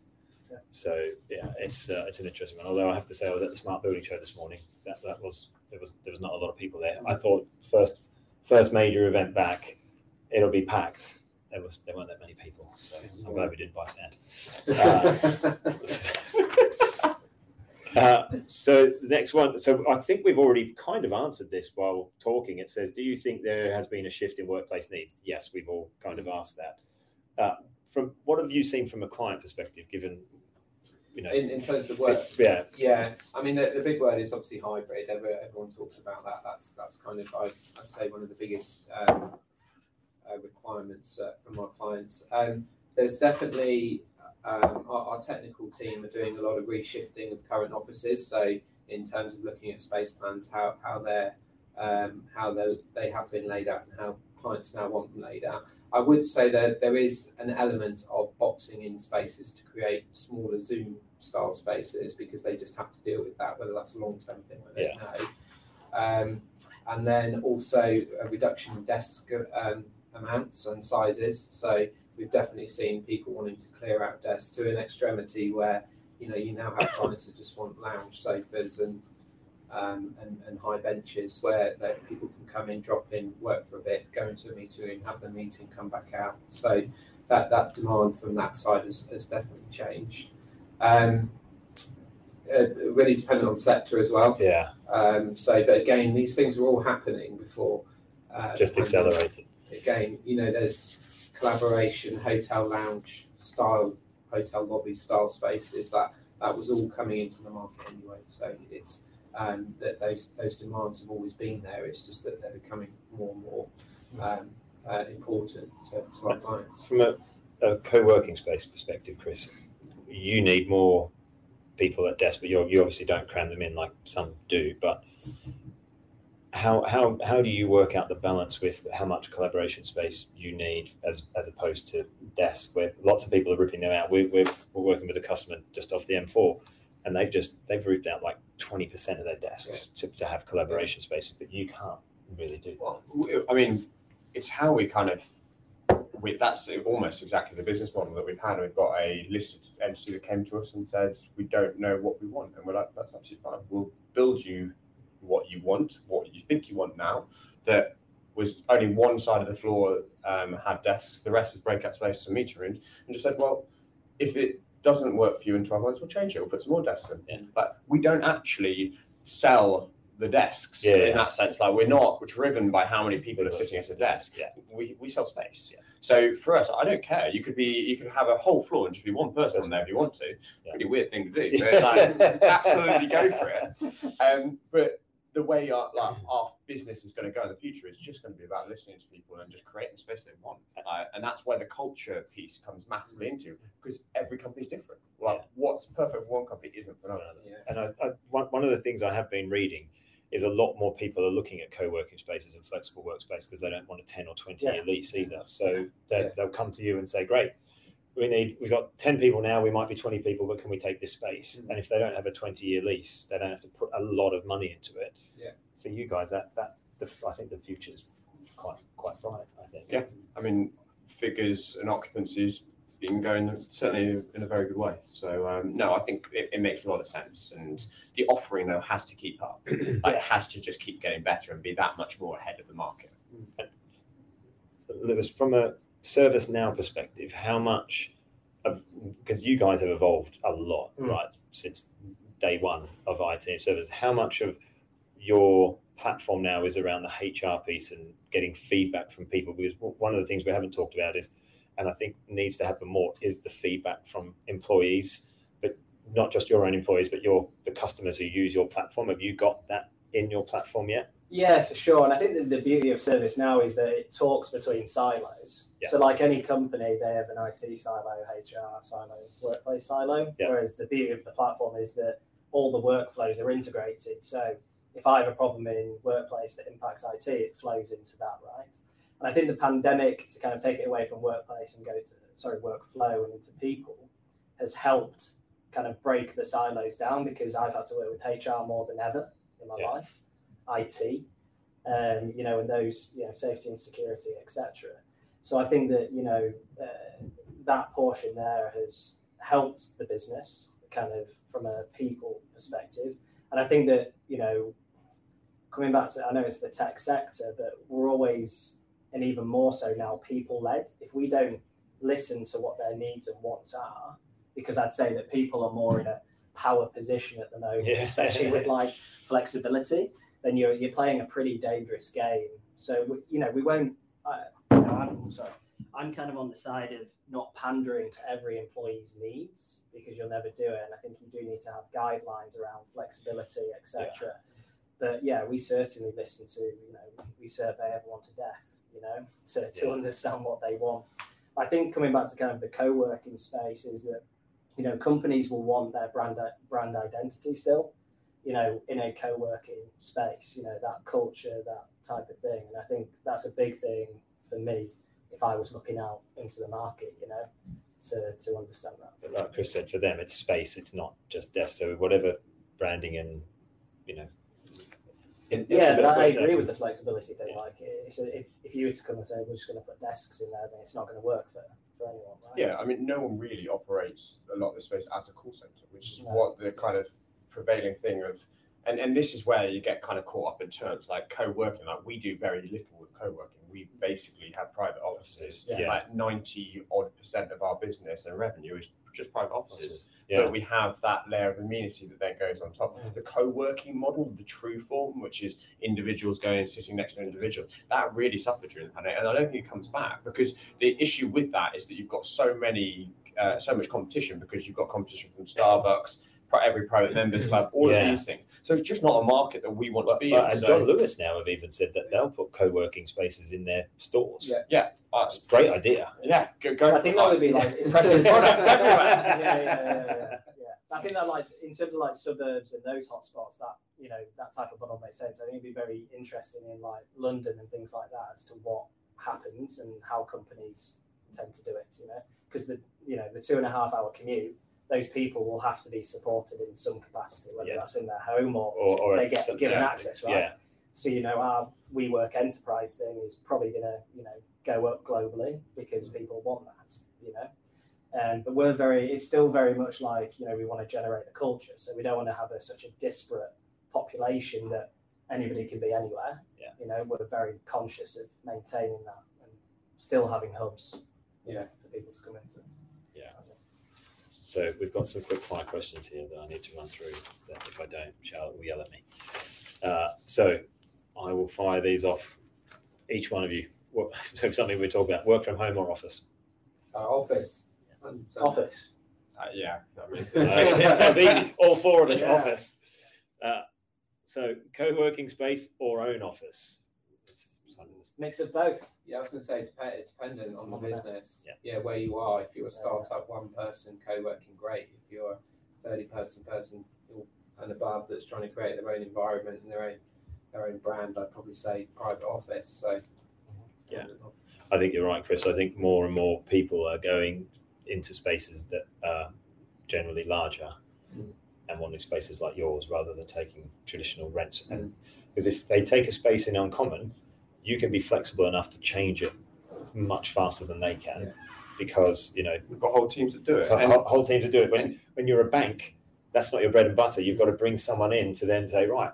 So yeah, it's uh, it's an interesting one. Although I have to say, I was at the Smart Building Show this morning. That that was there was there was not a lot of people there. I thought first first major event back, it'll be packed. There was there weren't that many people, so I'm glad we didn't buy sand. stand. Uh, so the next one. So I think we've already kind of answered this while talking. It says, "Do you think there has been a shift in workplace needs?" Yes, we've all kind of asked that. Uh, from what have you seen from a client perspective, given you know, in, in terms of work yeah, Yeah, I mean the, the big word is obviously hybrid. Every, everyone talks about that. That's that's kind of I, I'd say one of the biggest um, uh, requirements uh, from our clients. Um, there's definitely um, our, technical team are doing a lot of reshifting of current offices. So in terms of looking at space plans, how how they're um, how they they have been laid out and how clients now want them laid out. I would say that there is an element of boxing in spaces to create smaller Zoom style spaces because they just have to deal with that, whether that's a long term thing, I don't know. Um, and then also a reduction in desk um, amounts and sizes. So we've definitely seen people wanting to clear out desks to an extremity where you know you now have clients that just want lounge sofas and um, and, and high benches where that people can come in, drop in, work for a bit, go into a meeting room, have the meeting, come back out. So that that demand from that side has, has definitely changed. Um, uh, really dependent on sector as well. Yeah, Um, so, but again, these things were all happening before. Uh, just accelerated. Again, you know, there's collaboration, hotel lounge style, hotel lobby style spaces. That that was all coming into the market anyway. So it's um, that those those demands have always been there. It's just that they're becoming more and more um, uh, important to, to our clients. From a, a co-working space perspective, Chris, you need more people at but you you obviously don't cram them in like some do. But how how how do you work out the balance with how much collaboration space you need as as opposed to desk, where lots of people are ripping them out? We, we're we're working with a customer just off the M4, and they've just they've ripped out like twenty percent of their desks to, to have collaboration spaces, but you can't really do that. Well, w- I mean, it's how we kind of. We, that's almost exactly the business model that we've had. We've got a listed entity that came to us and said, "We don't know what we want," and we're like, "That's absolutely fine. We'll build you what you want, what you think you want now." That was only one side of the floor um, had desks, the rest was breakout spaces and meeting rooms, and just said, "Well, if it doesn't work for you in twelve months, we'll change it. We'll put some more desks in." Yeah. But we don't actually sell the desks Yeah, in yeah. that sense. Like we're not driven by how many people are sitting at a desk. Yeah. We, we sell space. Yeah. So for us, I don't care. You could be you could have a whole floor and just be one person on there if you want to. Pretty weird thing to do, but like, absolutely go for it. Um, but the way our like our business is going to go in the future is just going to be about listening to people and just creating the space they want. Uh, and that's where the culture piece comes massively into because every company's different. Like Yeah. what's perfect for one company isn't for another. Yeah. And I, I, one, one of the things I have been reading is a lot more people are looking at co-working spaces and flexible workspace because they don't want a 10 or 20 year lease either. So they, Yeah. they'll come to you and say, great, we need, we've got 10 people now, we might be 20 people, but can we take this space? Mm. And if they don't have a 20 year lease, they don't have to put a lot of money into it. Yeah. For you guys, that, that, the, I think the future's quite, quite bright, I think. Yeah. I mean, figures and occupancies been going certainly in a very good way. So um, no, I think it, it makes a lot of sense, and the offering though has to keep up. Like, it has to just keep getting better and be that much more ahead of the market. Lewis, from a ServiceNow perspective, how much because you guys have evolved a lot, Mm. right, since day one of IT and service. How much of your platform now is around the HR piece and getting feedback from people? Because one of the things we haven't talked about is, and I think needs to happen more, is the feedback from employees, but not just your own employees, but your the customers who use your platform. Have you got that in your platform yet? Yeah, for sure. And I think that the beauty of ServiceNow is that it talks between silos. Yeah. So, like any company, they have an IT silo, HR silo, workplace silo. Yeah. Whereas the beauty of the platform is that all the workflows are integrated. So, if I have a problem in workplace that impacts IT, it flows into that, right? And I think the pandemic, to kind of take it away from workplace and go to sorry workflow and into people, has helped kind of break the silos down because I've had to work with HR more than ever in my Yeah. life. IT, um, you know, and those, you know, safety and security, etc. So I think that you know uh, that portion there has helped the business kind of from a people perspective, and I think that you know, coming back to I know it's the tech sector, but we're always and even more so now people led. If we don't listen to what their needs and wants are, because I'd say that people are more in a power position at the moment, Yeah. especially with like flexibility, then you're you're playing a pretty dangerous game. So we- you know we won't. Uh, you know, I'm sorry. I'm kind of on the side of not pandering to every employee's needs because you'll never do it. And I think you do need to have guidelines around flexibility, etc. But yeah, we certainly listen to you know we survey everyone to death, you know, to, to Yeah. understand what they want. I think coming back to kind of the co-working space is that you know companies will want their brand brand identity still you know in a co-working space you know that culture that type of thing and i think that's a big thing for me if i was looking out into the market you know to to understand that But like Chris said, for them, it's space. It's not just desk. So whatever branding and you know in- Yeah, but I you know, agree with the flexibility thing. Like, it's a, if, if you were to come and say we're just going to put desks in there, then it's not going to work for, for anyone, right? Yeah, I mean, no one really operates a lot of the space as a call center, which is No. what the kind of prevailing thing of, and, and this is where you get kind of caught up in terms like co-working. Like we do very little with co-working. We basically have private offices. Yeah. Like ninety odd percent of our business and revenue is just private offices. Yeah. But we have that layer of amenity that then goes on top. The co-working model, the true form, which is individuals going and sitting next to individuals, that really suffered during the pandemic, and I don't think it comes back because the issue with that is that you've got so many, uh, so much competition because you've got competition from Starbucks, every private members club, all Yeah. of these things. So it's just not a market that we want But- to be but- in. and So, John Lewis now have even said that they'll put co-working spaces in their stores. Yeah. yeah, uh, That's a great idea. yeah, go, go I think that would be like it's Impressive product everywhere. yeah, yeah, yeah, yeah, yeah, yeah. I think that like in terms of like suburbs and those hotspots, that you know that type of model makes sense. I think it'd be very interesting in like London and things like that as to what happens and how companies tend to do it. You know, because the you know the two and a half hour commute, those people will have to be supported in some capacity, whether Yeah. that's in their home or Or, or They get given yeah, access, right? Yeah, so you know our WeWork enterprise thing is probably going to you know go up globally because people want that you know um, but we're very it's still very much like you know we want to generate the culture so we don't want to have a, such a disparate population that anybody can be anywhere Yeah. you know we're very conscious of maintaining that and still having hubs Yeah. for people to come into So we've got some quick fire questions here that I need to run through. That if I don't, Charlotte will yell at me. Uh, so I will fire these off. Each one of you. What, so something we're talking about: work from home or office. Uh, office. And, office Uh, yeah, that makes Uh, sense. that was easy. All four of us Yeah. office. Uh, so co-working space or own office. It's kind of- mix of both Yeah, I was going to say dep- dependent on the business. Yeah. where you are. If you're a startup, one person co-working, great. If you're a thirty-person person and above that's trying to create their own environment and their own their own brand, I'd probably say private office. So Yeah. I think you're right, Chris. I think more and more people are going into spaces that are generally larger Mm. and wanting spaces like yours rather than taking traditional rents. Mm. And because if they take a space in Uncommon, you can be flexible enough to change it much faster than they can Yeah. because you know We've got whole teams that do it. so And- whole, whole team to do it. When when you're a bank, that's not your bread and butter. You've got to bring someone in to then say, right,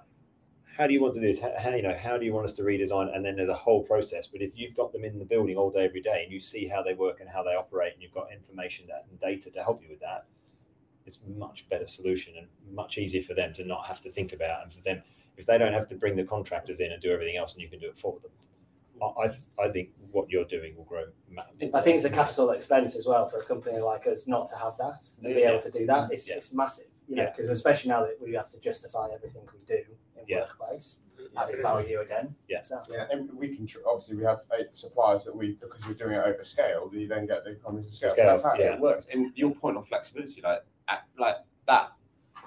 how do you want to do this? How, how you know how do you want us to redesign? And then there's a whole process. But if you've got them in the building all day every day and you see how they work and how they operate, and you've got information that and data to help you with that, it's much better solution and much easier for them to not have to think about and for them if they don't have to bring the contractors in and do everything else and you can do it for them. I I, I think what you're doing will grow. ma- I think it's a capital expense as well for a company like us not to have that and be Yeah. able to do that. It's, Yeah. it's massive, you know, Yeah. because especially now that we have to justify everything we do in Yeah. workplace, adding value again. Yeah. So, And we can tr- obviously we have eight suppliers that we because we're doing it over scale. You then get the economies of scale. Scale, so that's how yeah. it works. And your point on flexibility, like at, like that,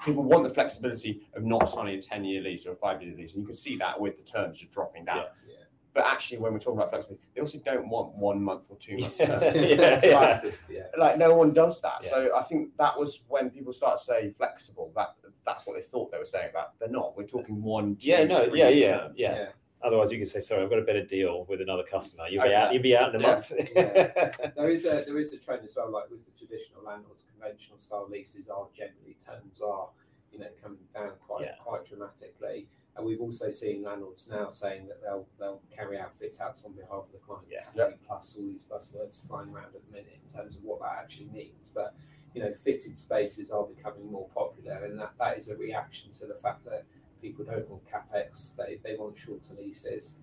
people want the flexibility of not signing a ten-year lease or a five-year lease, and you can see that with the terms just dropping down. Yeah. Yeah. But actually, when we're talking about flexibility, they also don't want one month or two months. Yeah. Like no one does that. So I think that was when people start to say flexible. That that's what they thought they were saying about. They're not. We're talking one. Two, Yeah, no, yeah, year yeah, terms. yeah. Otherwise, you can say, "Sorry, I've got a better deal with another customer." You'll be Okay. out. You'll be out in a Yeah. month. Yeah. There is a there is a trend as well, like with the traditional landlords, conventional style leases are generally terms are, you know, coming down quite Yeah. quite dramatically. And we've also seen landlords now saying that they'll they'll carry out fit outs on behalf of the client. Yeah. Category plus all these buzzwords flying around at the minute in terms of what that actually means. But you know, fitted spaces are becoming more popular and that, that is a reaction to the fact that people don't want capex, they, they want shorter leases.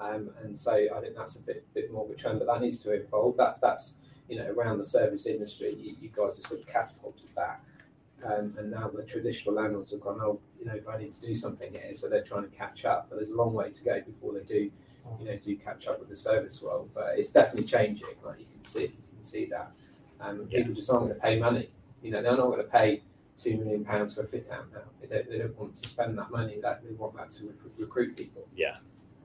Um, and so I think that's a bit bit more of a trend, but that needs to evolve. That's that's you know around the service industry, you, you guys have sort of catapulted that, um, and now the traditional landlords have gone, oh, you know, I need to do something here, so they're trying to catch up. But there's a long way to go before they do, you know, do catch up with the service world. But it's definitely changing. Like you can see, you can see that. Um, Yeah. People just aren't going to pay money. You know, they're not going to pay two million pounds for a fit out now. They don't. They don't want to spend that money. That they want that to recruit, recruit people. Yeah.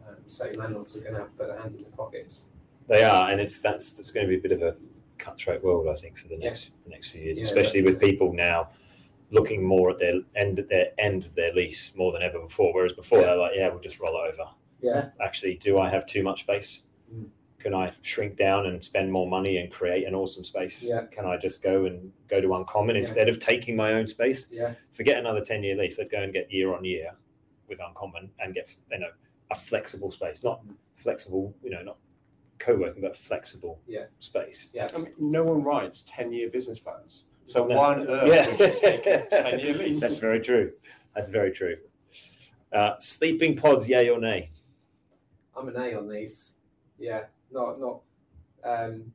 Um, so landlords are going to have to put their hands in their pockets. They are, and it's that's that's going to be a bit of a cutthroat world, I think, for the next the next few years, Yeah, especially with people now looking more at their end at their end of their lease more than ever before. Whereas before Yeah. they're like, yeah, we'll just roll it over. Yeah. Actually, do I have too much space? Can I shrink down and spend more money and create an awesome space? Yeah. Can I just go and go to Uncommon Yeah. instead of taking my own space? Yeah. Forget another ten year lease. Let's go and get year on year with Uncommon and get you know a flexible space, not flexible, you know, not co-working, but flexible Yeah. space. Yeah. I mean, no one writes 10 year business plans. So No. why on earth Yeah. would you take a 10 year lease? That's very true. That's very true. Uh, sleeping pods, yay or nay? I'm an A on these. Yeah, not not. Um,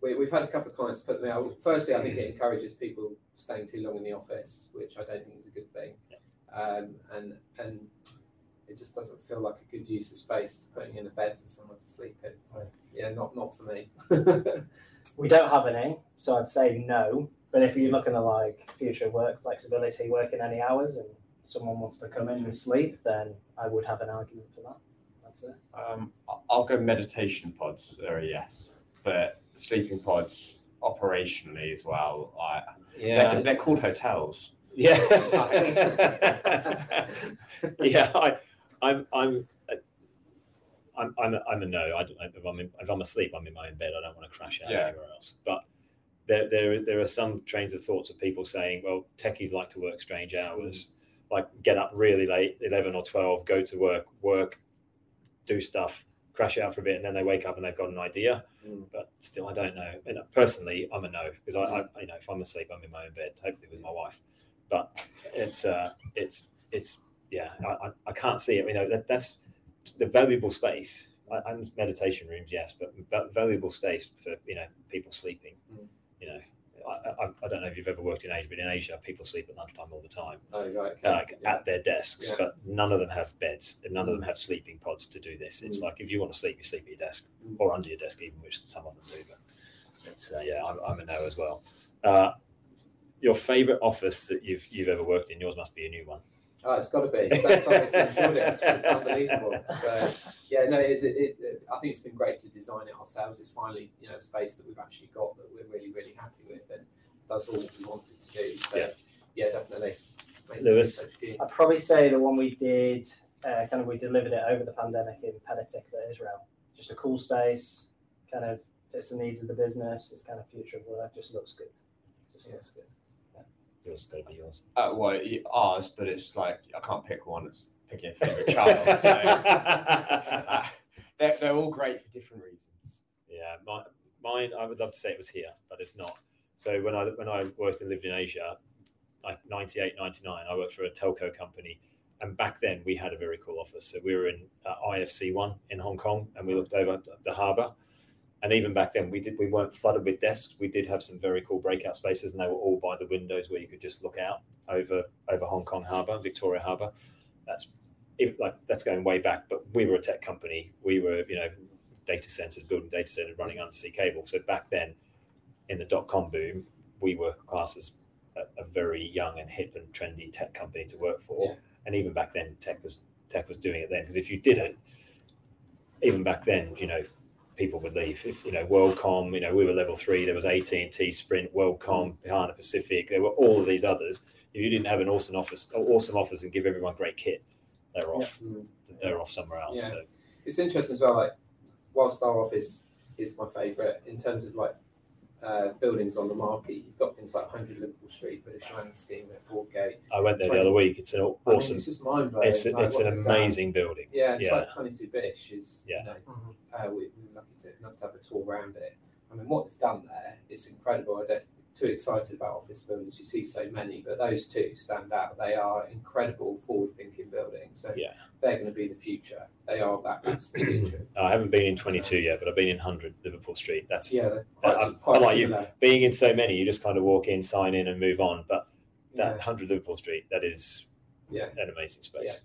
we, we've had a couple of clients put them out. Firstly, I think it encourages people staying too long in the office, which I don't think is a good thing. Um, and and it just doesn't feel like a good use of space. It's putting in a bed for someone to sleep in. So yeah, not not for me. We don't have any, so I'd say no. But if you're looking at like future work flexibility, working any hours, and someone wants to come in and sleep, then I would have an argument for that. That's it. Um, I- I'll go meditation pods are a yes, but sleeping pods operationally as well. I, they're, they're called hotels. Yeah. yeah. I, I'm. I'm. uh, I'm, I'm, a, I'm a no. I don't if I'm in, if I'm asleep. I'm in my own bed. I don't want to crash out Yeah. anywhere else. But there, there, there are some trains of thoughts of people saying, well, techies like to work strange hours, like get up really late, eleven or twelve, go to work, work, do stuff, crash out for a bit, and then they wake up and they've got an idea. Mm. But still, I don't know. And personally, I'm a no because I, I, you know, if I'm asleep, I'm in my own bed, hopefully with my wife. But it's, uh, it's, it's, yeah, I, I, can't see it. You know, that, that's the valuable space. I, I'm meditation rooms, yes, but, but valuable space for you know people sleeping. Mm. You know, I, I, I don't know if you've ever worked in Asia, but in Asia, people sleep at lunchtime all the time oh right. Okay. like yeah. at their desks, Yeah. but none of them have beds and none of them Mm. have sleeping pods to do this. It's Mm. like if you want to sleep, you sleep at your desk Mm. or under your desk, even which some of them do. But it's uh, yeah, I'm, I'm a no as well. Uh, your favorite office that you've you've ever worked in? Yours must be a new one. Oh, it's got to be. Best office in Shoreditch. Actually, it's unbelievable. So, yeah, no, it is. It, it, it, I think it's been great to design it ourselves. It's finally, you know, a space that we've actually got that we're really, really happy with, and does all we wanted to do. So, Yeah. yeah, definitely. Make Lewis? I'd probably say the one we did, uh, kind of we delivered it over the pandemic in Petah Tikva Israel. Just a cool space, kind of fits the needs of the business. It's kind of future of work. Just looks good. Just looks good. Yours has got to be yours. Uh, well, ours, but it's like I can't pick one. It's picking a favorite child. So, uh, they're, they're all great for different reasons. Yeah, my, mine. I would love to say it was here, but it's not. So when I when I worked and lived in Asia, like 98, 99, I worked for a telco company, and back then we had a very cool office. So we were in uh, IFC one in Hong Kong, and we looked over the harbour. And even back then, we did we weren't flooded with desks. We did have some very cool breakout spaces, and they were all by the windows where you could just look out over over Hong Kong Harbour, Victoria Harbour. That's like that's going way back. But we were a tech company. We were you know data centers, building data centers, running undersea cable. So back then, in the dot com boom, we were classed as a, a very young and hip and trendy tech company to work for. Yeah. And even back then, tech was tech was doing it then. Because if you didn't, even back then, you know, people would leave. If you know WorldCom, you know, we were level three. There was AT and T, Sprint, WorldCom, Hana Pacific. There were all of these others. If you didn't have an awesome office, awesome office, and give everyone great kit, they're off. Mm. They're off somewhere else. Yeah. So It's interesting as well. Like, whilst our office is my favourite in terms of like uh, buildings on the market, you've got things like 100 Liverpool Street, British Land Scheme at Broadgate. I went there the other week. It's an I mean, awesome. it's just mind blowing. It's, it's an amazing building. Yeah, it's Yeah. like 22 Bish is, Yeah. you know, uh, we, we were lucky to, enough to have a tour around it. I mean, what they've done there is incredible. I don't too excited about office buildings. You see so many, but those two stand out. They are incredible, forward-thinking buildings. So Yeah. they're going to be the future. They are that. That's the future. I haven't been in 22 yet, but I've been in 100 Liverpool Street. That's Yeah, quite, I'm- quite like you. being in so many. You just kind of walk in, sign in, and move on. But that Yeah, 100 Liverpool Street, that is yeah, an amazing space.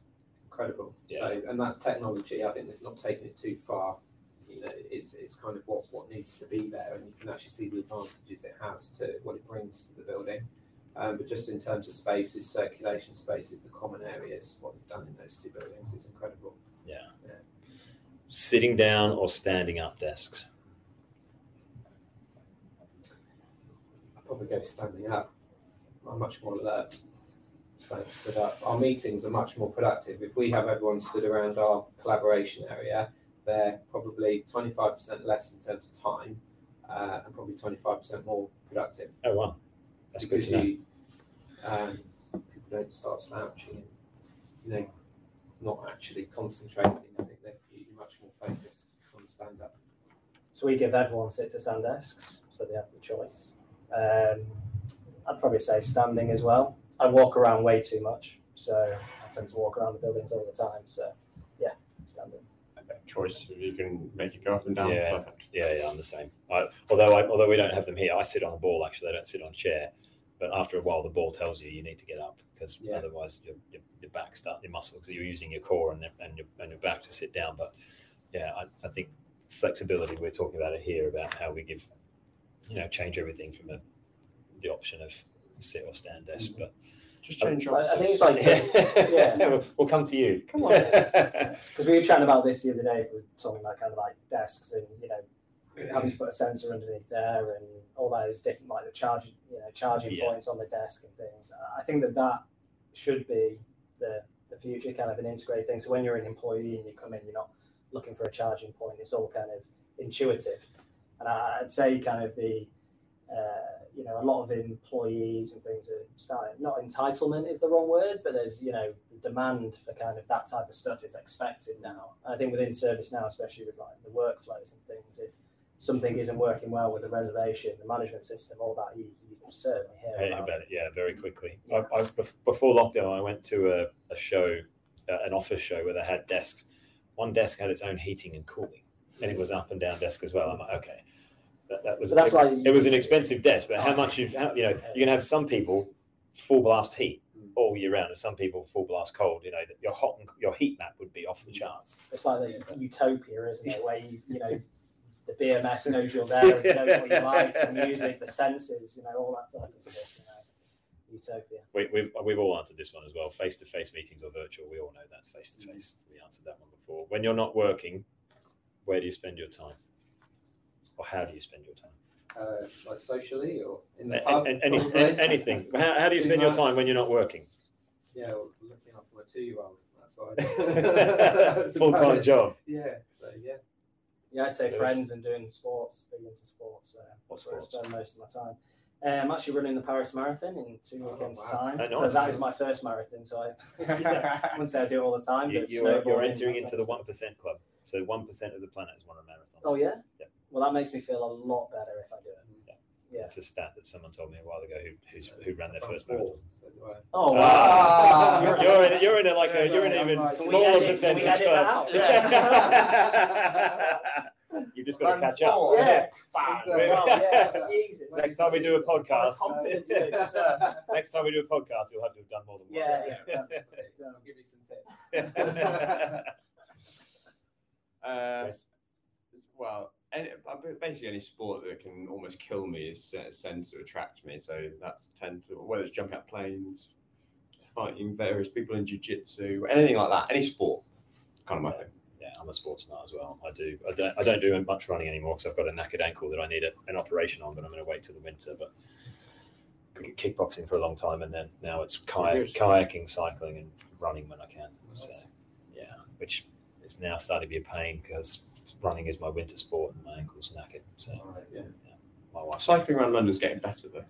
incredible. Yeah. So, and that's technology. I think they've not taken it too far. You know, it's, it's kind of what, what needs to be there, and you can actually see the advantages it has to what it brings to the building. Um, but just in terms of spaces, circulation spaces, the common areas, what they've done in those two buildings is incredible. Yeah. Sitting down or standing up desks. I'd probably go standing up. I'm much more alert. Stood up. Our meetings are much more productive. If we have everyone stood around our collaboration area, they're probably 25% less in terms of time uh, and probably 25% more productive. Oh wow, that's good because to know. you, um, people don't start slouching and you know not actually concentrating. I think they're you're much more focused on stand up. So we give everyone sit to stand desks, so they have the choice. Um, I'd probably say standing as well. I walk around way too much, so I tend to walk around the buildings all the time. So yeah, standing. Choice. You can make it go up and down. Yeah. Perfect. Yeah, yeah, I'm the same. I, although I, although we don't have them here, I sit on the ball. Actually, I don't sit on a chair. But after a while, the ball tells you you need to get up because Yeah. otherwise your, your, your back start your muscles. You're using your core and, and your and your back to sit down. But yeah, I, I think flexibility. We're talking about it here about how we give, you know, change everything from a, the option of sit or stand desk. Mm-hmm. But Just change your I, I think it's like yeah, Yeah. we'll, we'll come to you. Come on, because we were chatting about this the other day. We were talking about kind of like desks and you know having to put a sensor underneath there and all those different like the charging you know charging Yeah. points on the desk and things. I think that that should be the the future kind of an integrated thing. So when you're an employee and you come in, you're not looking for a charging point. It's all kind of intuitive, and I'd say kind of the uh, you know a lot of employees and things are starting. Not entitlement is the wrong word, but there's you know the demand for kind of that type of stuff is expected now. And I think within ServiceNow, especially with like the workflows and things, if something isn't working well with the reservation, the management system, all that, you, you certainly hear Hey, about. it, yeah, very quickly. Yeah. I, I, before lockdown, I went to a, a show, uh, an office show where they had desks. One desk had its own heating and cooling, and it was up and down desk as well. I'm like, okay, that, that was So that's it, like it was an expensive desk, but how oh. much you've, how, you know you can have some people full blast heat hmm. all year round, and some people full blast cold. You know, that your hot and, your heat map would be off the hmm. charts. It's like the utopia, isn't it? Where you, you know, the BMS knows you're there, and knows what you like, the music, the senses, you know, all that type of stuff. You know, utopia. We, we've we've all answered this one as well. Face to face meetings or virtual, we all know that's face to face. We answered that one before. When you're not working, where do you spend your time, or how do you spend your time? Uh, like socially or in the pub? and- any- anything. How, how do you Too spend your time when you're not working? Yeah, well, looking after my two-year-old. That's what I do. Full-time job. Yeah. So yeah. Yeah, I'd say friends and doing sports, big into sports. Uh, What that's where I spend most of my time. Um, I'm actually running the Paris Marathon in two Oh, weekends' wow. time. Oh, But nice. that is my first marathon, so I, yeah, I wouldn't say I do it all the time. You, but you are, you're entering into the one percent club. So one percent of the planet has won a marathon. Oh yeah. Yeah. Well, that makes me feel a lot better if I do it. Yeah. That's a stat that someone told me a while ago who who's, who ran their first four, marathon. so do I. Oh Ah. wow. You're in, you're in a, like a, you're in an even right. Smaller edit- percentage edit club. You've just got to I'm catch up. Yeah. Bang. So, Well, yeah. Jesus. Next time we do a podcast, Confidence boost, next time we do a podcast, you'll have to have done more than one. Yeah, yeah. I'll give you some tips. Uh, well, any, uh, basically any sport that can almost kill me is tends to attract me. So that's tend to whether it's jumping out planes, fighting various people in jiu-jitsu, anything like that. Any sport, kind of my thing. Yeah, I'm a sports nut as well. I do. I don't. I don't do much running anymore because I've got a knackered ankle that I need a, an operation on. But I'm going to wait till the winter. But kickboxing for a long time, and then now it's kayak, kayaking, cycling, and running when I can. So yeah, which is now starting to be a pain because running is my winter sport and my ankle's knackered. So Alright, yeah. my wife. Cycling around London's getting better though.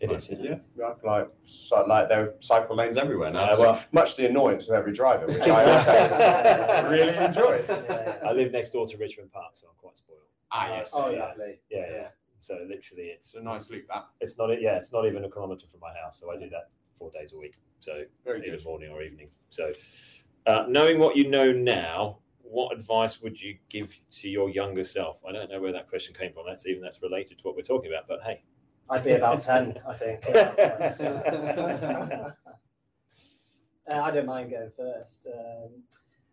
It Like, is. yeah, yeah, like so, like there are cycle lanes everywhere now. Yeah, so well- much to the annoyance of every driver, which I also really enjoy. Yeah. I live next door to Richmond Park, so I'm quite spoiled. Ah, yes. Oh, yeah. lovely. Yeah, yeah. So literally, it's It's a nice loop that. it's not yeah, it's not even a kilometre from my house. So I do that four days a week. So Very either good. morning or evening. So, uh, knowing what you know now, what advice would you give to your younger self? I don't know where that question came from. That's even that's related to what we're talking about. But hey, I'd be about 10, I think. at that point, so. Uh, I don't mind going first. Um,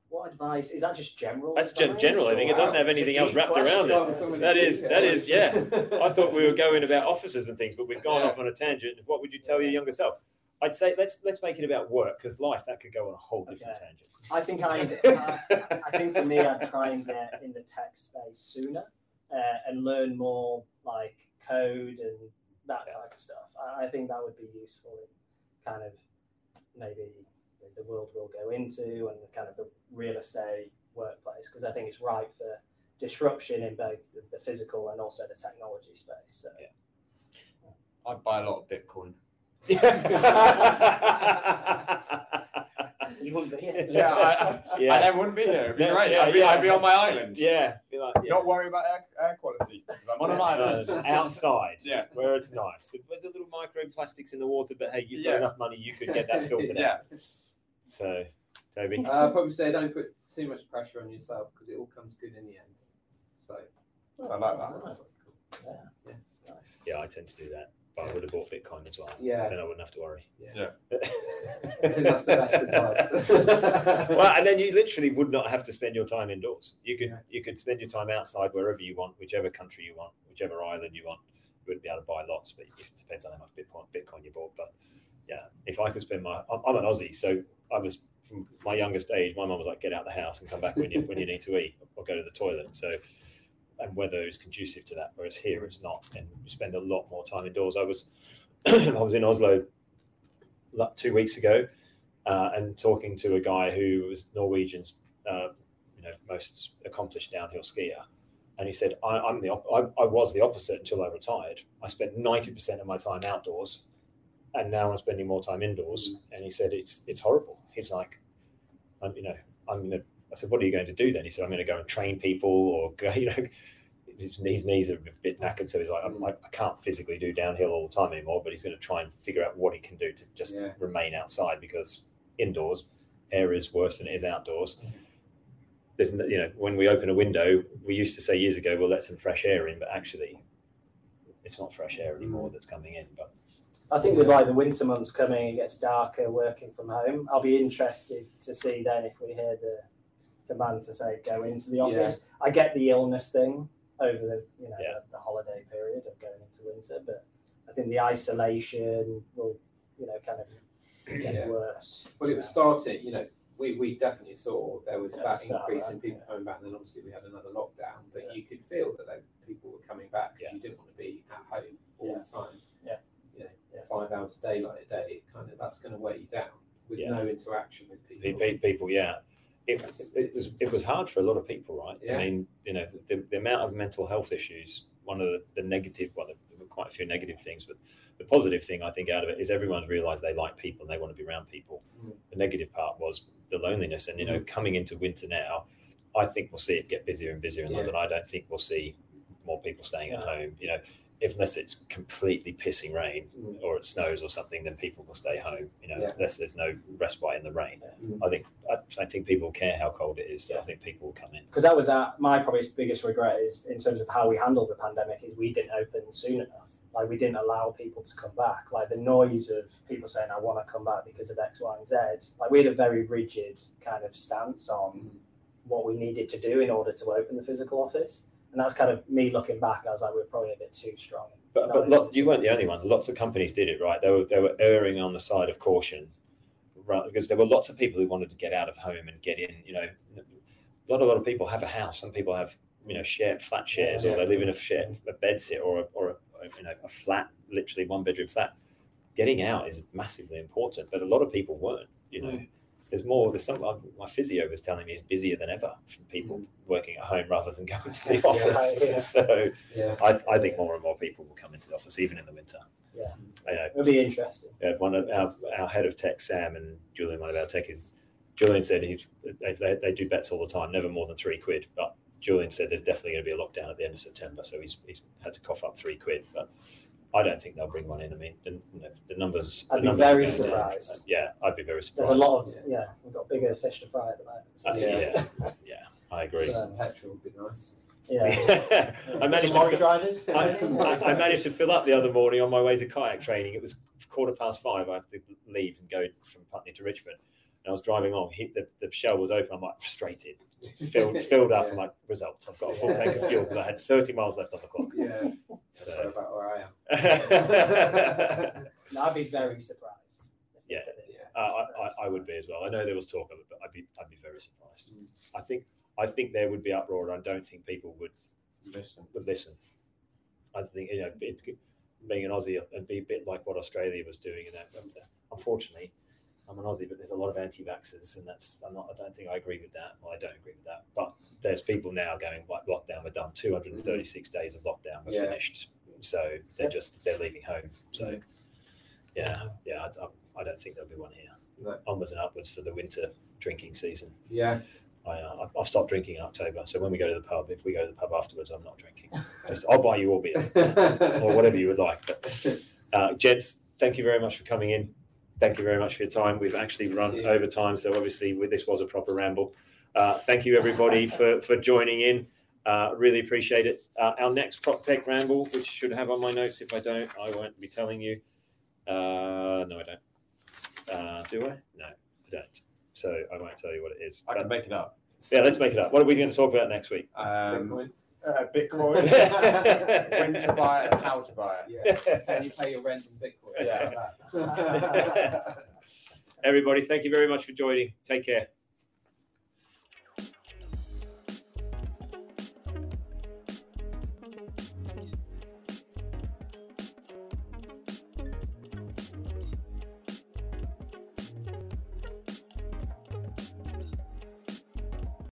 what advice? Is that just general? That's gen- advice, general. I think it doesn't have anything else wrapped around it. That is- that is- yeah. I thought we were going about officers and things, but we've gone Yeah. off on a tangent. What would you tell your younger self? I'd say let's let's make it about work because life that could go on a whole different Okay. tangent. I think I'd, I, I think for me, I'd try and get in the tech space sooner uh, and learn more like code and that Yeah. type of stuff. I, I think that would be useful in kind of maybe the, the world we'll go into and kind of the real estate workplace because I think it's ripe for disruption in both the, the physical and also the technology space. So. Yeah. I'd buy a lot of Bitcoin. You wouldn't be here. Yeah, I, I, Yeah. I then wouldn't be here. It'd be Yeah, great. yeah, I'd, be, yeah. I'd be on my island. yeah, be like, yeah. Not worry about air, air quality. 'cause I'm on an island. Outside, Yeah. where it's nice. There's a little microplastics in the water, but hey, you've got enough money, you could get that filtered Yeah. out. So, Tobi, Uh, probably say don't put too much pressure on yourself because it all comes good in the end. So I like that. philosophical. Nice. yeah, I tend to do that, but I would have bought Bitcoin as well. Yeah. then I wouldn't have to worry. Yeah. Yeah. That's the best advice. well, and then you literally would not have to spend your time indoors. You could Yeah. you could spend your time outside wherever you want, whichever country you want, whichever island you want. You wouldn't be able to buy lots, but it depends on how much Bitcoin Bitcoin you bought. But yeah, if I could spend my, I'm, I'm an Aussie, so I was from my youngest age. My mum was like, "Get out of the house and come back when you when you need to eat or go to the toilet." So, and weather is conducive to that, whereas here it's not, and you spend a lot more time indoors. I was I was in Oslo two weeks ago uh, and talking to a guy who was Norwegian's, uh, you know, most accomplished downhill skier, and he said, I, "I'm the op- I, I was the opposite until I retired. I spent ninety percent of my time outdoors, and now I'm spending more time indoors." And he said, "It's it's horrible." He's like, "I'm you know I'm gonna." I said, "What are you going to do then?" He said, "I'm going to go and train people or go, you know." His knees, knees are a bit knackered, so he's like, I, I can't physically do downhill all the time anymore. But he's going to try and figure out what he can do to just Yeah. remain outside because indoors air is worse than it is outdoors. There's, you know, when we open a window, we used to say years ago, we'll let some fresh air in, but actually, it's not fresh air anymore mm. that's coming in. But I think with like the winter months coming, it gets darker working from home. I'll be interested to see then if we hear the demand to say go into the office. I get the illness thing over the you know Yeah. the, the holiday period of going into winter, but I think the isolation will you know kind of get Yeah. worse. Well, it was starting, you know, we, we definitely saw there was At that start, increase in people Yeah. coming back, and then obviously we had another lockdown, but Yeah. you could feel that they, people were coming back because Yeah. you didn't want to be at home all Yeah. the time. Yeah. You know, Yeah. five hours a day, like a day, kind of that's going to weigh you down with Yeah. no interaction with pe- people. pe- people, yeah, it, it, was, it was hard for a lot of people, right? Yeah. I mean, you know, the, the amount of mental health issues. One of the, the negative, well, there were quite a few negative things, but the positive thing I think out of it is everyone's realised they like people and they want to be around people. Mm. The negative part was the loneliness, and you know, coming into winter now, I think we'll see it get busier and busier in Yeah. London. I don't think we'll see more people staying at home. You know, unless it's completely pissing rain Mm. or it snows or something, then people will stay home. You know, Yeah. unless there's no respite in the rain. Mm. I think I don't think people care how cold it is. So I think people will come in. because that was our, my probably biggest regret is in terms of how we handled the pandemic is we didn't open soon enough like we didn't allow people to come back like the noise of people saying i want to come back because of x y and z like we had a very rigid kind of stance on what we needed to do in order to open the physical office and that's kind of me looking back i was like we are probably a bit too strong But, but lot, you weren't the only ones. Lots of companies did it, right? They were they were erring on the side of caution, right? Because there were lots of people who wanted to get out of home and get in. You know, a lot a lot of people have a house. Some people have you know shared flat shares, Yeah. or they live in a share a bed sit or a, or a, you know a flat, literally one bedroom flat. Getting out is massively important, but a lot of people weren't. You know, mm. There's more. There's some. Um, my physio was telling me it's busier than ever from people mm. working at home rather than going to the office. yeah. So Yeah. I, I think more and more people will come into the office, even in the winter. Yeah. You know, it'll be interesting one of our, our head of tech, Sam, and Julian, one of our techies, Julian said he, they, they, they do bets all the time, never more than three quid. But Julian said there's definitely going to be a lockdown at the end of September, so he's, he's had to cough up three quid. But I don't think they'll bring one in. I mean, the, you know, the numbers. I'd the be numbers very going down. surprised. Uh, yeah, I'd be very surprised. there's a lot of Yeah. yeah we've got bigger fish to fry at the moment so, Uh, Yeah. yeah, yeah, I agree. So- Petrol would be nice. yeah I managed Some to. drivers I, I, I managed to fill up the other morning on my way to kayak training. It was quarter past five. I have to leave and go from Putney to Richmond. And I was driving along. He, the, the shell was open. I'm like frustrated, filled filled up. I'm like results. I've got a full tank of fuel because I had 30 miles left on the clock. Yeah. That's So. about where I am. No, I'd be very surprised. Yeah. Yeah. Uh, I, I, I would be as well. I know there was talk of it, but I'd be I'd be very surprised. Mm. I think I think there would be uproar. and I don't think people would Listen. would listen. I think you know being an Aussie and be a bit like what Australia was doing. And that, unfortunately, I'm an Aussie, but there's a lot of anti-vaxxers, and that's I'm not. I don't think I agree with that. Well, I don't agree with that. But there's people now going like lockdown. We're done. 236 days of lockdown. We're Yeah. finished. So they're just they're leaving home. So yeah, yeah. I, I, don't think there'll be one here. No. Onwards and upwards for the winter drinking season. Yeah. I, uh, I've stopped drinking in October. So when we go to the pub, if we go to the pub afterwards, I'm not drinking. Just, I'll buy you all beer or whatever you would like. But uh, gents, thank you very much for coming in. Thank you very much for your time. We've actually run over time, so obviously this was a proper ramble. Uh, thank you everybody for for joining in. Uh, really appreciate it. Uh, our next prop tech ramble, which should have on my notes. If I don't, I won't be telling you. Uh, no, I don't. Uh, do I? No, I don't. So I won't tell you what it is. I But- can make it up. yeah, let's make it up. What are we going to talk about next week? Um, Bitcoin. Uh, Bitcoin, when to buy it and how to buy it. Yeah. Can you pay your rent in Bitcoin? Yeah. Everybody, thank you very much for joining. Take care.